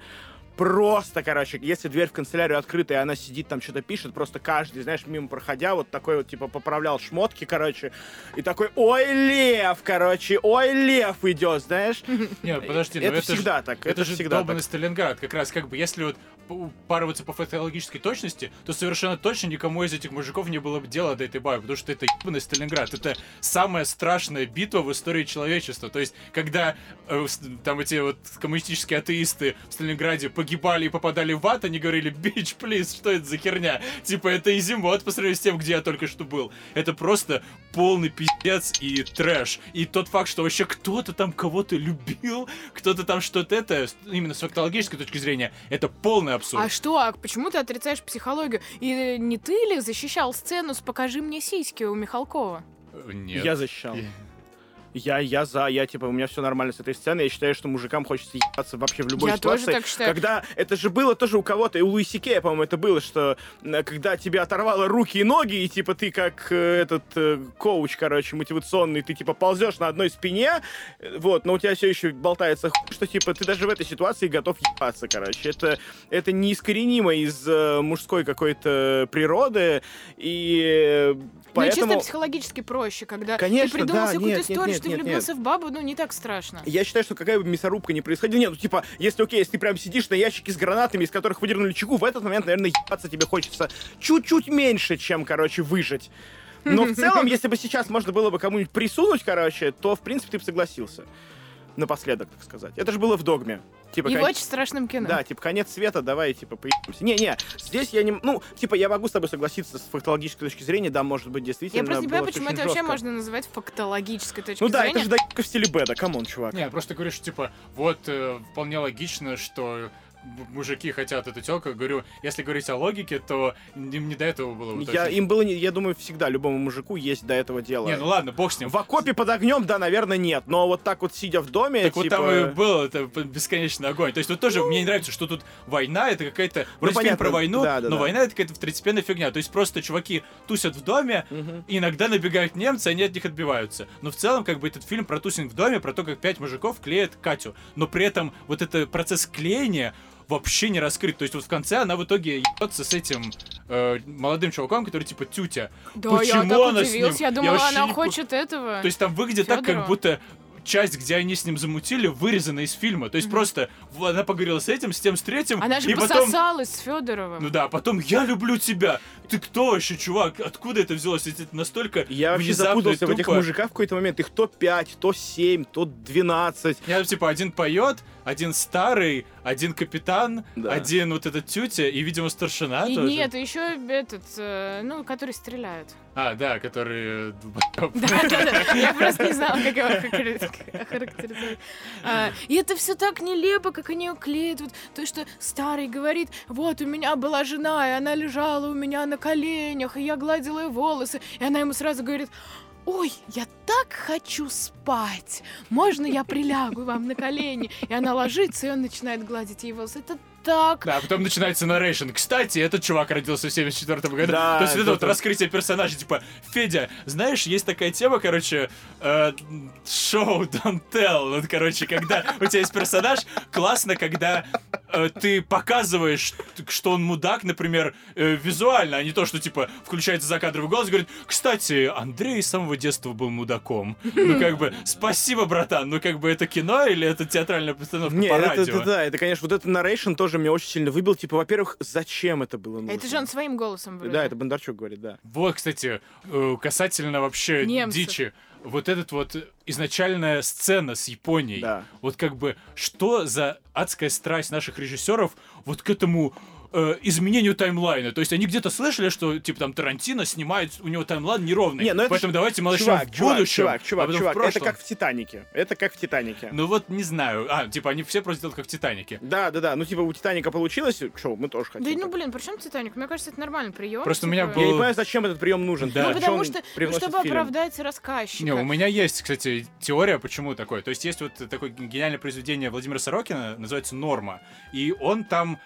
Просто, короче, если дверь в канцелярию открыта, и она сидит там что-то пишет, просто каждый, знаешь, мимо проходя, вот такой вот, типа, поправлял шмотки, короче, и такой, ой, лев, короче, ой, лев идет, знаешь. Нет, подожди, ну это, всегда так, это, это, же всегда так. Сталинград. Как раз, как бы, если вот п- упарываться по фактологической точности, то совершенно точно никому из этих мужиков не было бы дела до этой бабы, потому что это ебаный Сталинград. Это самая страшная битва в истории человечества. То есть, когда э, там эти вот коммунистические атеисты в Сталинграде погибали и попадали в ад, они говорили, бич, плиз, что это за херня? Типа, это изимот по сравнению с тем, где я только что был. Это просто полный пиздец и трэш. И тот факт, что вообще кто-то там кого-то любил, кто-то там что-то это, именно с фактологической точки зрения, это полный абсурд. А что, а почему ты отрицаешь психологию? И э, не ты ли защищал сцену с «Покажи мне сиськи» у Михалкова? Э, Нет. Я защищал. Я- Я, за, я типа, у меня все нормально с этой сценой. Я считаю, что мужикам хочется ебаться вообще в любой Я тоже ситуации. так считаю. Когда это же было тоже у кого-то, и у Луиси Кея, по-моему, это было, что э, когда тебе оторвало руки и ноги, и типа ты как э, этот э, коуч, короче, мотивационный, ты типа ползешь на одной спине, вот, но у тебя все еще болтается хуй, что типа ты даже в этой ситуации готов ебаться, короче. Это, это неискоренимо из э, мужской какой-то природы, и Ну, и чисто поэтому... психологически проще, когда Конечно, ты придумал да, какую-то нет, нет, историю, нет, что ты нет, влюбился в бабу, ну, не так страшно. Я считаю, что какая бы мясорубка ни происходила, нет, ну типа, если окей, если ты прям сидишь на ящике с гранатами, из которых выдернули чеку, в этот момент, наверное, ебаться тебе хочется чуть-чуть меньше, чем, короче, выжить. Но в целом, если бы сейчас можно было бы кому-нибудь присунуть, короче, то, в принципе, ты бы согласился. Напоследок, так сказать. Это же было в догме. Типа, И в кон- очень страшном кино. Да, типа, конец света, давай, типа, поебемся. Не-не, здесь я не... Ну, типа, я могу с тобой согласиться с фактологической точки зрения, да, может быть, действительно Я просто не понимаю, почему это вообще жестко. можно называть фактологической точки Ну да, зрения. это же доебка в стиле Бэда, come on, чувак. Не, просто говорю, что типа, вот э, вполне логично, что мужики хотят эту телку. Говорю, если говорить о логике, то им не до этого было. вот Я, очень. им было, не- я думаю, всегда любому мужику есть до этого дела. Не, ну ладно, бог с ним. В окопе под огнем, да, наверное, нет. Но вот так вот сидя в доме, Так вот типа... там и был это бесконечный огонь. То есть вот тоже мне не нравится, что тут война, это какая-то... Вроде фильм понятно, про войну, да, да, но да. война это какая-то второстепенная фигня. То есть просто чуваки тусят в доме, и иногда набегают немцы, они от них отбиваются. Но в целом, как бы этот фильм про тусинг в доме, про то, как пять мужиков клеят Катю. Но при этом вот этот процесс клеения вообще не раскрыт. То есть вот в конце она в итоге ебется с этим э, молодым чуваком, который типа тютя. Да, Почему я так она с удивилась, ним? я Я думала, вообще она не хочет этого. То есть там выглядит так, как будто часть, где они с ним замутили, вырезана из фильма. То есть просто она поговорила с этим, с тем, с третьим. Она же и потом... пососалась с Федоровым. Ну да, потом я люблю тебя. Ты кто вообще, чувак? Откуда это взялось? Это настолько Я вообще запутался в этих тупо. мужиках в какой-то момент. Их то 5, то 7, то 12. Я типа один поет, один старый, один капитан, Да. один вот этот тетя и, видимо, старшина И тоже. нет, еще этот, э, ну, который стреляет. А, да, который... э, Да-да-да, я просто не знала, как его охарактеризовать. А, И это все так нелепо, как они клеят. Вот то, что старый говорит, вот у меня была жена, и она лежала у меня на коленях, и я гладила ее волосы. И она ему сразу говорит, ой, я так хочу спать. Можно я прилягу вам на колени? И она ложится, и он начинает гладить волосы. Это так Да, а потом начинается нарейшн. Кстати, этот чувак родился в 74 году. Да, То есть это вот раскрытие персонажа, типа, Федя, знаешь, есть такая тема, короче, э, шоу Don't Tell. Вот, короче, когда у тебя есть персонаж, классно, когда э, ты показываешь, что он мудак, например, э, визуально, а не то, что, типа, включается закадровый голос и говорит, кстати, Андрей с самого детства был мудаком. Ну, как бы, спасибо, братан, ну, как бы, это кино или это театральная постановка Не, по это, радио? это да, это, конечно, вот этот нарейшн тоже меня очень сильно выбил. Типа, во-первых, зачем это было нужно? Это же он своим голосом вроде. Да, это Бондарчук говорит, да. Вот, кстати, э, касательно вообще Немцев. дичи. Вот этот вот изначальная сцена с Японией. Да. Вот как бы, что за адская страсть наших режиссеров вот к этому э, изменению таймлайна. То есть они где-то слышали, что типа там Тарантино снимает, у него таймлайн неровный. Не, ну это Поэтому ж- давайте мы начнем Чувак, в чувак, будущем, чувак, а чувак, в чувак, это как в Титанике. Это как в Титанике. Ну вот не знаю. А, типа они все просто делают как в Титанике. Да, да, да. Ну, типа, у Титаника получилось, что, мы тоже хотим. Да ну блин, при чем Титаник? Мне кажется, это нормальный прием. Просто у меня Я был- не понимаю, зачем этот прием нужен. Да. Ну, потому что, ну, чтобы фильм? оправдать рассказчика. Не, у меня есть, кстати, теория, почему такое. То есть есть вот такое гениальное произведение Владимира Сорокина, называется «Норма». И он там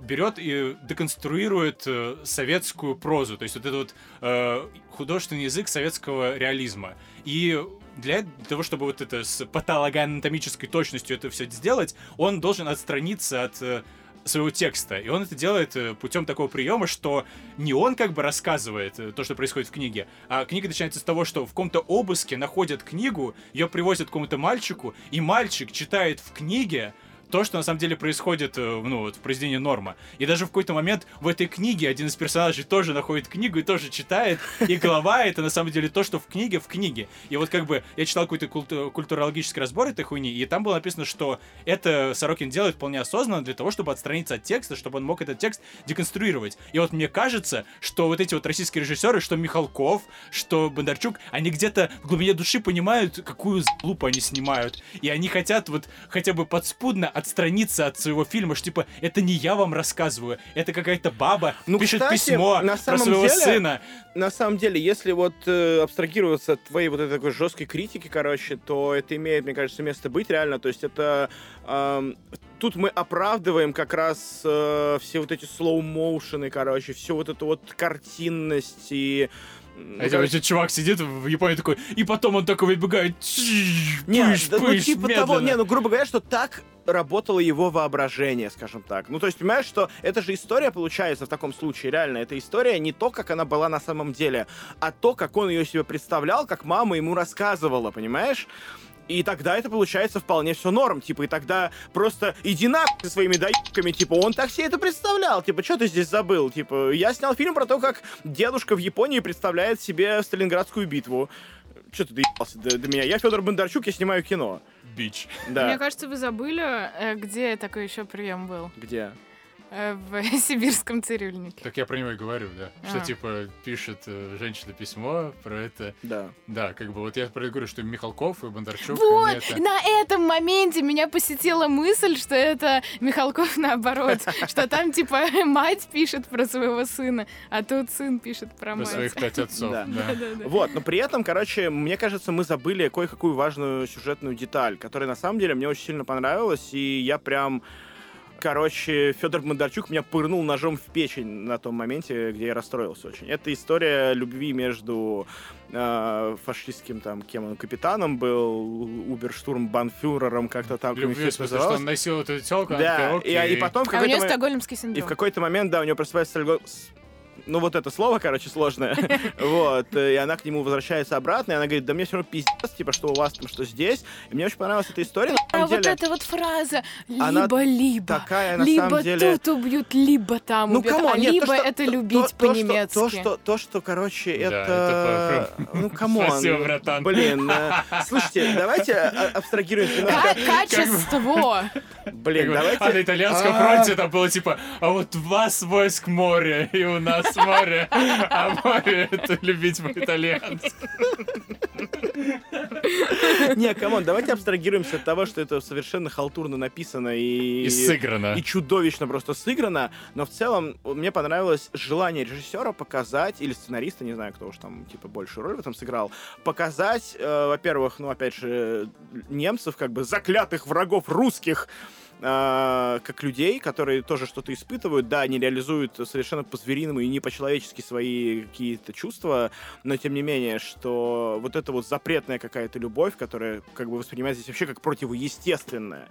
берет и деконструирует э, советскую прозу, то есть вот этот вот э, художественный язык советского реализма. И для того, чтобы вот это с патологоанатомической точностью это все сделать, он должен отстраниться от э, своего текста. И он это делает путем такого приема, что не он как бы рассказывает то, что происходит в книге, а книга начинается с того, что в каком-то обыске находят книгу, ее привозят к какому-то мальчику, и мальчик читает в книге то, что на самом деле происходит, э, ну, вот, в произведении Норма. И даже в какой-то момент в этой книге один из персонажей тоже находит книгу и тоже читает, и глава это на самом деле то, что в книге в книге. И вот как бы я читал какой-то культу- культурологический разбор этой хуйни, и там было написано, что это Сорокин делает вполне осознанно для того, чтобы отстраниться от текста, чтобы он мог этот текст деконструировать. И вот мне кажется, что вот эти вот российские режиссеры, что Михалков, что Бондарчук, они где-то в глубине души понимают, какую лупу они снимают. И они хотят вот хотя бы подспудно отстраниться от своего фильма, что типа, это не я вам рассказываю, это какая-то баба Ну, пишет кстати, письмо на про самом своего деле- сына. На самом деле, если вот э, абстрагироваться от твоей вот этой такой жесткой критики, короче, то это имеет, мне кажется, место быть реально. То есть это... эм, тут мы оправдываем как раз э, все вот эти слоу-моушены, короче, всю вот эту вот картинность и... м, А короче, этот чувак сидит в Японии такой, и потом он такой выбегает, Не, пыш, да, ну пыш, типа того, медленно. не, ну грубо говоря, что так работало его воображение, скажем так. Ну, то есть, понимаешь, что это же история получается в таком случае, реально. Это история не то, как она была на самом деле, а то, как он ее себе представлял, как мама ему рассказывала, понимаешь? И тогда это получается вполне все норм, типа, и тогда просто иди на со своими доебками, типа, он так себе это представлял, типа, что ты здесь забыл, типа, я снял фильм про то, как дедушка в Японии представляет себе Сталинградскую битву. Что ты доебался до, до меня? Я Федор Бондарчук, я снимаю кино. Бич. Да. Мне кажется, вы забыли, э, где такой еще прием был. Где? Э, В сибирском цирюльнике. Так я про него и говорю, да. Что А. типа пишет э, женщина письмо про это. Да. Да, как бы вот я про это говорю, что Михалков и Бондарчук, Вот, это... на этом моменте меня посетила мысль, что это Михалков наоборот, что там типа мать пишет про своего сына, а тут сын пишет про Про мать. своих пять отцов. Вот, но при этом, короче, мне кажется, мы забыли кое-какую важную сюжетную деталь, которая на самом деле мне очень сильно понравилась, и я прям... Короче, Федор Бондарчук меня пырнул ножом в печень на том моменте, где я расстроился очень. Это история любви между э, фашистским там, кем он, капитаном был, Уберштурмбанфюрером, как-то там. Люблю, в смысле, что он носил эту телку, Да, и, и потом в А у момент... стокгольмский И синдром. в какой-то момент, да, у него просыпается ну вот это слово, короче, сложное, вот, и она к нему возвращается обратно, и она говорит, да мне все равно пиздец, типа, что у вас там, что здесь, и мне очень понравилась эта история, А вот эта вот фраза «либо-либо». такая, на либо самом деле- тут убьют, либо там Ну, убьют. come on, а нет, то, либо что- это то- любить по-немецки. То, что, то, что, короче, это... Ну, come on. Спасибо, братан. Блин, э, слушайте, давайте а- абстрагируемся немножко. Ка- Качество! Блин, давайте... А на итальянском А. фронте там было типа, а вот у вас войск море, и у нас море, amore это любить по-итальянски. Не, come on, давайте абстрагируемся от того, что это совершенно халтурно написано и... И сыграно. И чудовищно просто сыграно, но в целом мне понравилось желание режиссера показать, или сценариста, не знаю, кто уж там, типа, большую роль в этом сыграл, показать, э, во-первых, ну, опять же, немцев, как бы заклятых врагов русских, э, как людей, которые тоже что-то испытывают, да, они реализуют совершенно по-звериному и не по-человечески свои какие-то чувства, но тем не менее, что вот эта вот запретная какая-то любовь, которая как бы воспринимается здесь вообще как противоестественная,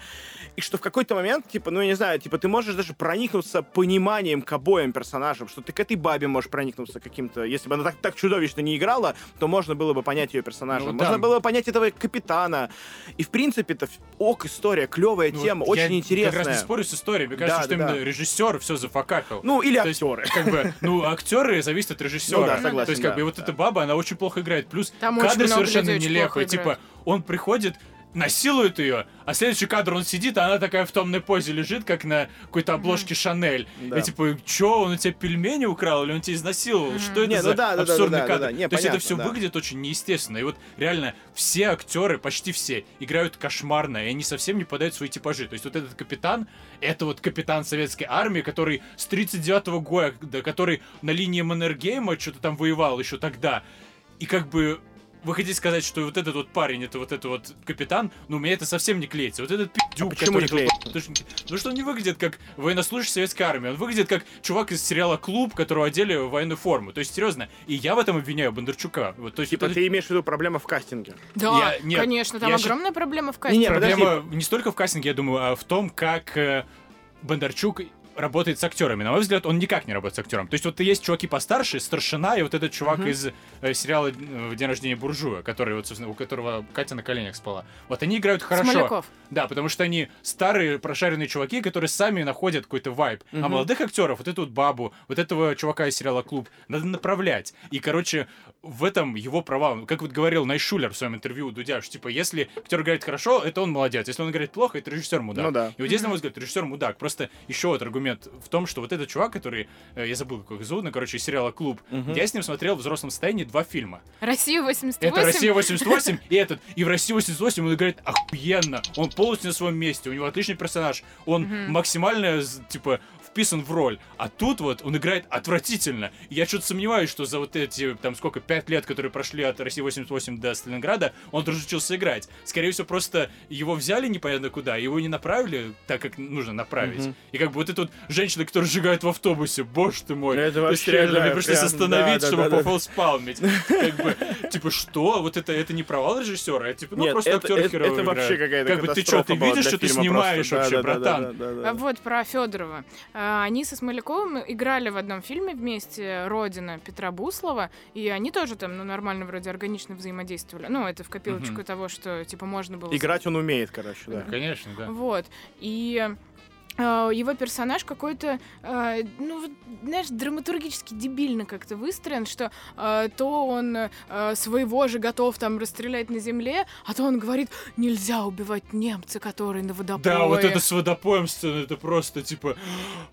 и что в какой-то момент, типа, ну, я не знаю, типа, ты можешь даже проникнуться пониманием к обоим персонажам, что ты к этой бабе можешь проникнуться каким-то, если бы она так, так чудовищно не играла, то можно было бы понять ее персонажа, Ну, можно да. было бы понять этого капитана, и в принципе это ок история, клевая Ну, тема, я очень как раз не спорю с историей. Мне кажется, Да, что да, именно да. режиссер все зафакапил. Ну, или То есть, актеры. как бы, ну, актеры зависят от режиссера. Ну да, согласен, То есть, как да, бы, и вот да. эта баба, она очень плохо играет. Плюс Там кадры совершенно нелепые. Типа, он приходит, насилует ее, а следующий кадр он сидит, а она такая в томной позе лежит, как на какой-то обложке Шанель. Да. И типа, чё, он у тебя пельмени украл или он тебя изнасиловал? Что это Не, ну за да, абсурдный да, да, кадр? да, не, То есть это все да. выглядит очень неестественно. И вот реально все актеры, почти все, играют кошмарно, и они совсем не подают свои типажи. То есть вот этот капитан, это вот капитан советской армии, который с 39 года, который на линии Маннергейма что-то там воевал еще тогда. И как бы вы хотите сказать, что вот этот вот парень, это вот этот вот капитан, ну, мне это совсем не клеится. Вот этот пиздюк, А почему не который... клеится? Потому что, он не выглядит как военнослужащий советской армии. Он выглядит как чувак из сериала «Клуб», которого одели в военную форму. То есть, серьезно, и я в этом обвиняю Бондарчука. Вот, то есть, Типа вот это ты имеешь в виду проблема в кастинге? Да, Я- нет, конечно, там я огромная проблема в Не, не, кастинге. проблема не столько в кастинге, я думаю, а в том, как э, Бондарчук работает с актерами. На мой взгляд, он никак не работает с актером. То есть вот есть чуваки постарше, старшина, и вот этот чувак из э, сериала э, «День рождения буржуя», который вот, собственно, у которого Катя на коленях спала. Вот они играют хорошо. Смоляков. Да, потому что они старые, прошаренные чуваки, которые сами находят какой-то вайб. А молодых актеров, вот эту вот бабу, вот этого чувака из сериала «Клуб», надо направлять. И, короче, в этом его провал. Как вот говорил Найшулер в своем интервью у Дудя, что, типа, если актер играет хорошо, это он молодец. Если он играет плохо, это режиссер мудак. Ну да. И вот здесь, на мой взгляд, режиссер мудак. Просто еще вот аргумент в том, что вот этот чувак, который, э, я забыл, как его зовут, но, короче, из сериала «Клуб», я с ним смотрел в взрослом состоянии два фильма. Россия 88. Это Россия 88 и этот. И в России 88 он играет охуенно. Он полностью на своем месте. У него отличный персонаж. Он максимально, з- типа, вписан в роль. А тут вот он играет отвратительно. И я что-то сомневаюсь, что за вот эти, там, сколько, пять лет, которые прошли от России 88 до Сталинграда, он разучился играть. Скорее всего, просто его взяли непонятно куда, его не направили так, как нужно направить. И как бы вот эта вот женщина, которая сжигает в автобусе, боже ты мой. Это То есть вообще, реально, да, мне пришлось прям, остановить, да, да, чтобы да, да. пофолспалмить. Как бы, типа, что? Вот это, это не провал режиссера, это типа, ну Нет, просто это, актер это, это вообще какая-то Как бы ты что, ты видишь, что ты снимаешь вообще, братан? А Вот про Федорова. А, Они со Смоляковым играли в одном фильме вместе Родина Петра Буслова, и они тоже там, ну, нормально вроде органично взаимодействовали. Ну, это в копилочку Мгм. того, что типа можно было. Играть он умеет, короче, да. Конечно, да. Вот. И его персонаж какой-то, э, ну, знаешь, драматургически дебильно как-то выстроен, что э, то он э, своего же готов там расстрелять на земле, а то он говорит, нельзя убивать немца, который на водопое. Да, вот это с водопоем сцена, это просто типа,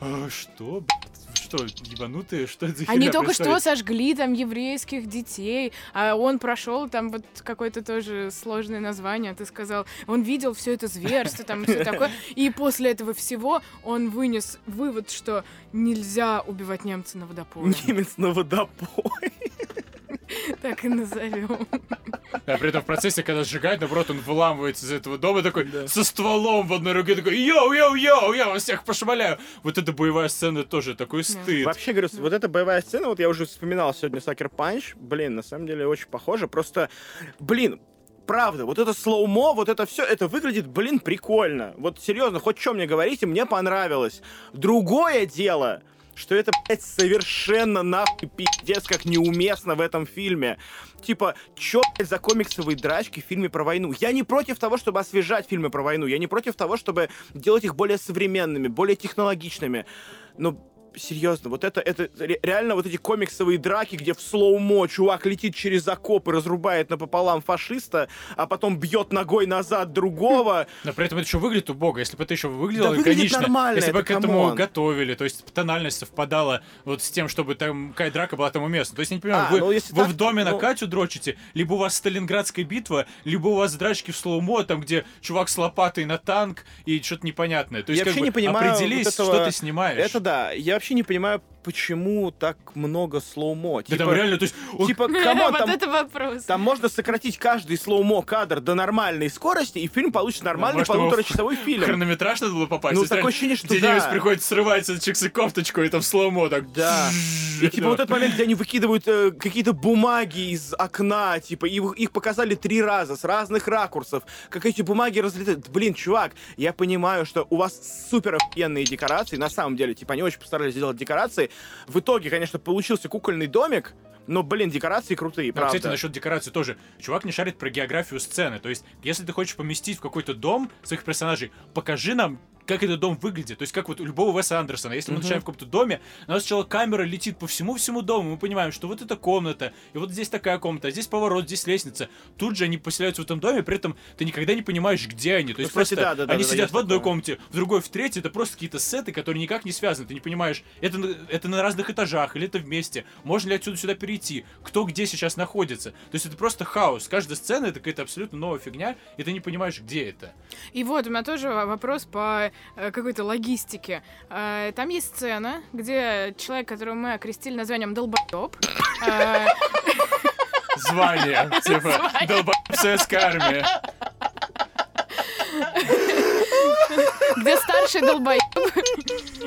«А, что, блядь, что, ебанутые, что это за Они только что происходит?» сожгли там еврейских детей, а он прошел там вот какое-то тоже сложное название, ты сказал. Он видел все это зверство, там все такое. И после этого всего он вынес вывод, что нельзя убивать немца на водопое. Немец на водопой. Так и назовем. А при этом в процессе, когда сжигает, наоборот, он выламывается из этого дома такой, со стволом в одной руке, такой, yo-yo-yo, я вас всех пошмаляю. Вот эта боевая сцена тоже такой стыд. Вообще, говорю, вот эта боевая сцена, вот я уже вспоминал сегодня Sucker Punch, блин, на самом деле очень похоже, просто, блин, правда, вот это slow-mo, вот это все, это выглядит, блин, прикольно. Вот серьезно, хоть что мне говорите, мне понравилось. Другое дело, что это, блядь, совершенно нахуй пиздец как неуместно в этом фильме. Типа, чё, блядь, за комиксовые драчки в фильме про войну? Я не против того, чтобы освежать фильмы про войну. Я не против того, чтобы делать их более современными, более технологичными. Но серьезно, вот это, это реально вот эти комиксовые драки, где в слоумо чувак летит через окоп и разрубает напополам фашиста, а потом бьет ногой назад другого. Но при этом это еще выглядит убого. Если бы это еще выглядело да конечно, нормально, если бы к этому come on. готовили, то есть тональность совпадала вот с тем, чтобы там какая драка была там уместна. То есть, я не понимаю, а, вы, ну, вы так, в доме ну... на Катю дрочите, либо у вас Сталинградская битва, либо у вас драчки в slow-mo, там, где чувак с лопатой на танк и что-то непонятное. То есть, я как вообще бы, не понимаю определись, вот этого... что ты снимаешь. Это да. Я вообще не понимаю, почему так много slow-mo. Да типа, там реально, то есть... Типа, come on, вот там, это вопрос. Там можно сократить каждый slow-mo кадр до нормальной скорости, и фильм получится нормальный Может, полуторачасовой фильм. Хронометраж надо было попасть. Ну, такое ощущение, что Где да. Приходит, срывается чиксы кофточку, и там слоумо так... Да. И типа вот этот момент, где они выкидывают э, какие-то бумаги из окна, типа, и их показали три раза с разных ракурсов, как эти бумаги разлетают. Блин, чувак, я понимаю, что у вас супер охуенные декорации, на самом деле, типа, они очень постарались сделать декорации. В итоге, конечно, получился кукольный домик, но, блин, декорации крутые, да, правда. Кстати, насчет декорации тоже. Чувак не шарит про географию сцены. То есть, если ты хочешь поместить в какой-то дом своих персонажей, покажи нам как этот дом выглядит. То есть, как вот у любого Веса Андерсона. Если мы начинаем в каком-то доме, у нас сначала камера летит по всему-всему дому, мы понимаем, что вот эта комната, и вот здесь такая комната, а здесь поворот, здесь лестница. Тут же они поселяются в этом доме, при этом ты никогда не понимаешь, где они. То есть, ну, кстати, просто да, да, они да, сидят да, в одной такое. комнате, в другой, в третьей, это просто какие-то сеты, которые никак не связаны. Ты не понимаешь, это, это на разных этажах, или это вместе. Можно ли отсюда сюда перейти? Кто где сейчас находится? То есть, это просто хаос. Каждая сцена это какая-то абсолютно новая фигня, и ты не понимаешь, где это. И вот, у меня тоже вопрос по какой-то логистики. Э, там есть сцена, где человек, которого мы окрестили названием долбоеб, э, Звание, типа, долбоеб советская армия. где старший долбоеб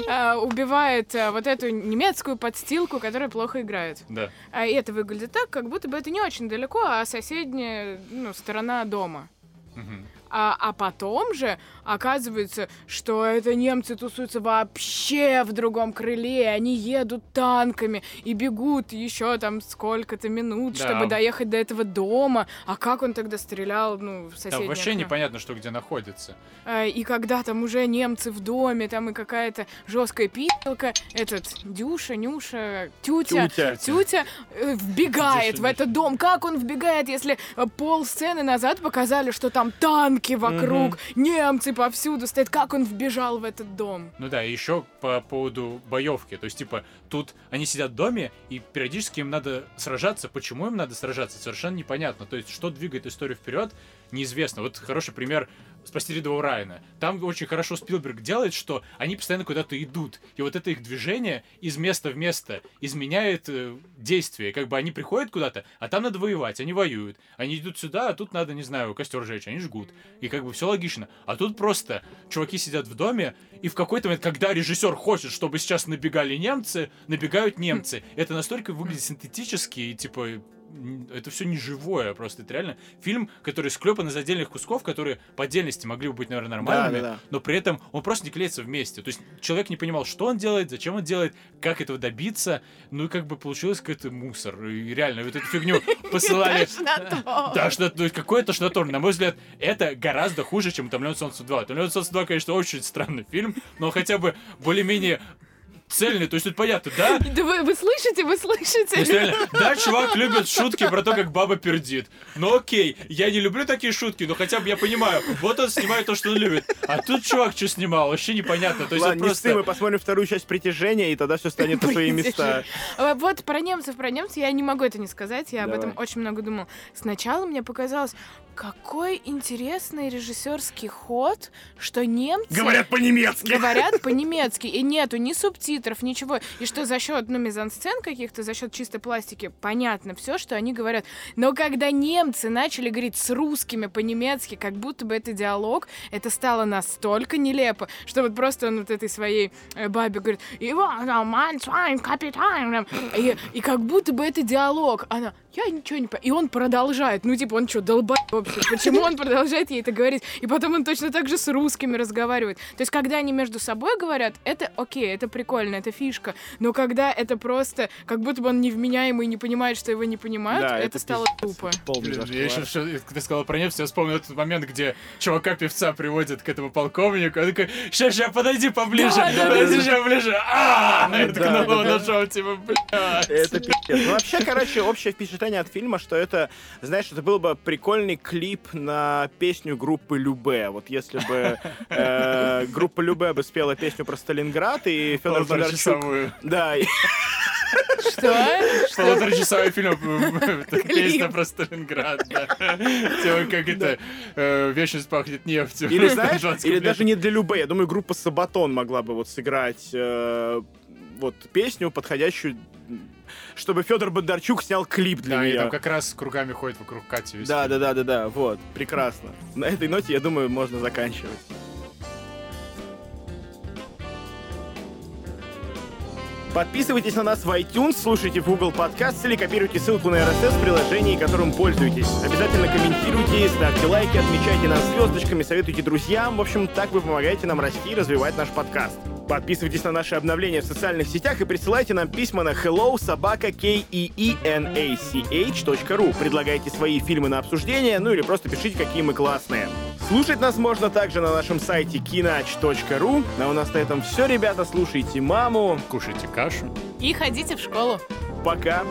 э, убивает вот эту немецкую подстилку, которая плохо играет. Да. И это выглядит так, как будто бы это не очень далеко, а соседняя ну, сторона дома. Угу. А, а потом же оказывается, что это немцы тусуются вообще в другом крыле, они едут танками и бегут еще там сколько-то минут, да. чтобы доехать до этого дома. А как он тогда стрелял, ну, в соседнее Да, вообще окно? непонятно, что где находится. А, и когда там уже немцы в доме, там и какая-то жесткая пилка, этот Дюша, Нюша, Тютя, Тютя, Тютя э, вбегает Дюша, в этот дом. Как он вбегает, если э, пол сцены назад показали, что там танки вокруг, угу. немцы повсюду стоят. Как он вбежал в этот дом? Ну да, еще по поводу боевки. То есть, типа, тут они сидят в доме, и периодически им надо сражаться. Почему им надо сражаться, совершенно непонятно. То есть, что двигает историю вперед, неизвестно. Вот хороший пример «Спасти рядового Райана». Там очень хорошо Спилберг делает, что они постоянно куда-то идут. И вот это их движение из места в место изменяет э, действие. Как бы они приходят куда-то, а там надо воевать, они воюют. Они идут сюда, а тут надо, не знаю, костер жечь, они жгут. И как бы все логично. А тут просто чуваки сидят в доме, и в какой-то момент, когда режиссер хочет, чтобы сейчас набегали немцы, набегают немцы. Это настолько выглядит синтетически и типа это все не живое, просто это реально фильм, который склепан из отдельных кусков, которые по отдельности могли бы быть, наверное, нормальными, да, да, да. но при этом он просто не клеится вместе. То есть человек не понимал, что он делает, зачем он делает, как этого добиться, ну и как бы получилось какой-то мусор. И реально, вот эту фигню посылали... Да, что то есть какой-то тошнотор. На мой взгляд, это гораздо хуже, чем «Утомленное солнце 2». «Утомленное солнце 2», конечно, очень странный фильм, но хотя бы более-менее цельный, то есть тут понятно, да? Да вы, вы слышите, вы слышите? Есть, реально, да, чувак любит шутки про то, как баба пердит. Ну окей, я не люблю такие шутки, но хотя бы я понимаю, вот он снимает то, что он любит. А тут чувак что снимал, вообще непонятно. То есть Ладно, просто... не мы посмотрим вторую часть притяжения, и тогда все станет на свои места. А, вот про немцев, про немцев я не могу это не сказать, я об этом очень много думал. Сначала мне показалось, какой интересный режиссерский ход, что немцы... Говорят по-немецки! Говорят по-немецки, и нету ни субтитров, ничего. И что за счет, ну, мизансцен каких-то, за счет чистой пластики, понятно все, что они говорят. Но когда немцы начали говорить с русскими по-немецки, как будто бы это диалог, это стало настолько нелепо, что вот просто он вот этой своей э, бабе говорит, майн, капитан, и, и как будто бы это диалог. Она, я ничего не понимаю. И он продолжает. Ну, типа, он что, долбай вообще? Почему он продолжает ей это говорить? И потом он точно так же с русскими разговаривает. То есть, когда они между собой говорят, это окей, это прикольно. Прикольно, это фишка. Но когда это просто, как будто бы он невменяемый и не понимает, что его не понимают, Да, это, это стало тупо. Полный Блин, зашквар. я еще, что, ты сказала про нефть, я вспомнил этот момент, где чувака-певца приводят к этому полковнику, он такой, ща, ща, подойди поближе, Да, да, подойди да. ща ближе, а да, ткнул да. ножом, типа, блядь. Это пиздец. Ну, вообще, короче, общее впечатление от фильма, что это, знаешь, это был бы прикольный клип на песню группы Любе. Вот если бы э, группа Любе бы спела песню про Сталинград, и Федор. Полуторачасовую. Да, и- Что? Что? Полуторачасовой фильм, песня про Сталинград, да. Как это, вечность пахнет нефтью. или знаешь, 20 или даже не для Любе. Я думаю, группа Сабатон могла бы вот сыграть э, вот песню, подходящую, чтобы Федор Бондарчук снял клип для Да, и нее. там как раз кругами ходит вокруг Кати Да, фильм. да, да, да, да, вот, прекрасно. На этой ноте, я думаю, можно заканчивать. Подписывайтесь на нас в iTunes, слушайте в Google Podcast или копируйте ссылку на RSS в приложении, которым пользуетесь. Обязательно комментируйте, ставьте лайки, отмечайте нас звездочками, советуйте друзьям. В общем, так вы помогаете нам расти и развивать наш подкаст. Подписывайтесь на наши обновления в социальных сетях и присылайте нам письма на hello собака E ру. Предлагайте свои фильмы на обсуждение, ну или просто пишите, какие мы классные. Слушать нас можно также на нашем сайте kinaч.ru. А у нас на этом все, ребята. Слушайте маму. Кушайте кашу. И ходите в школу. Пока.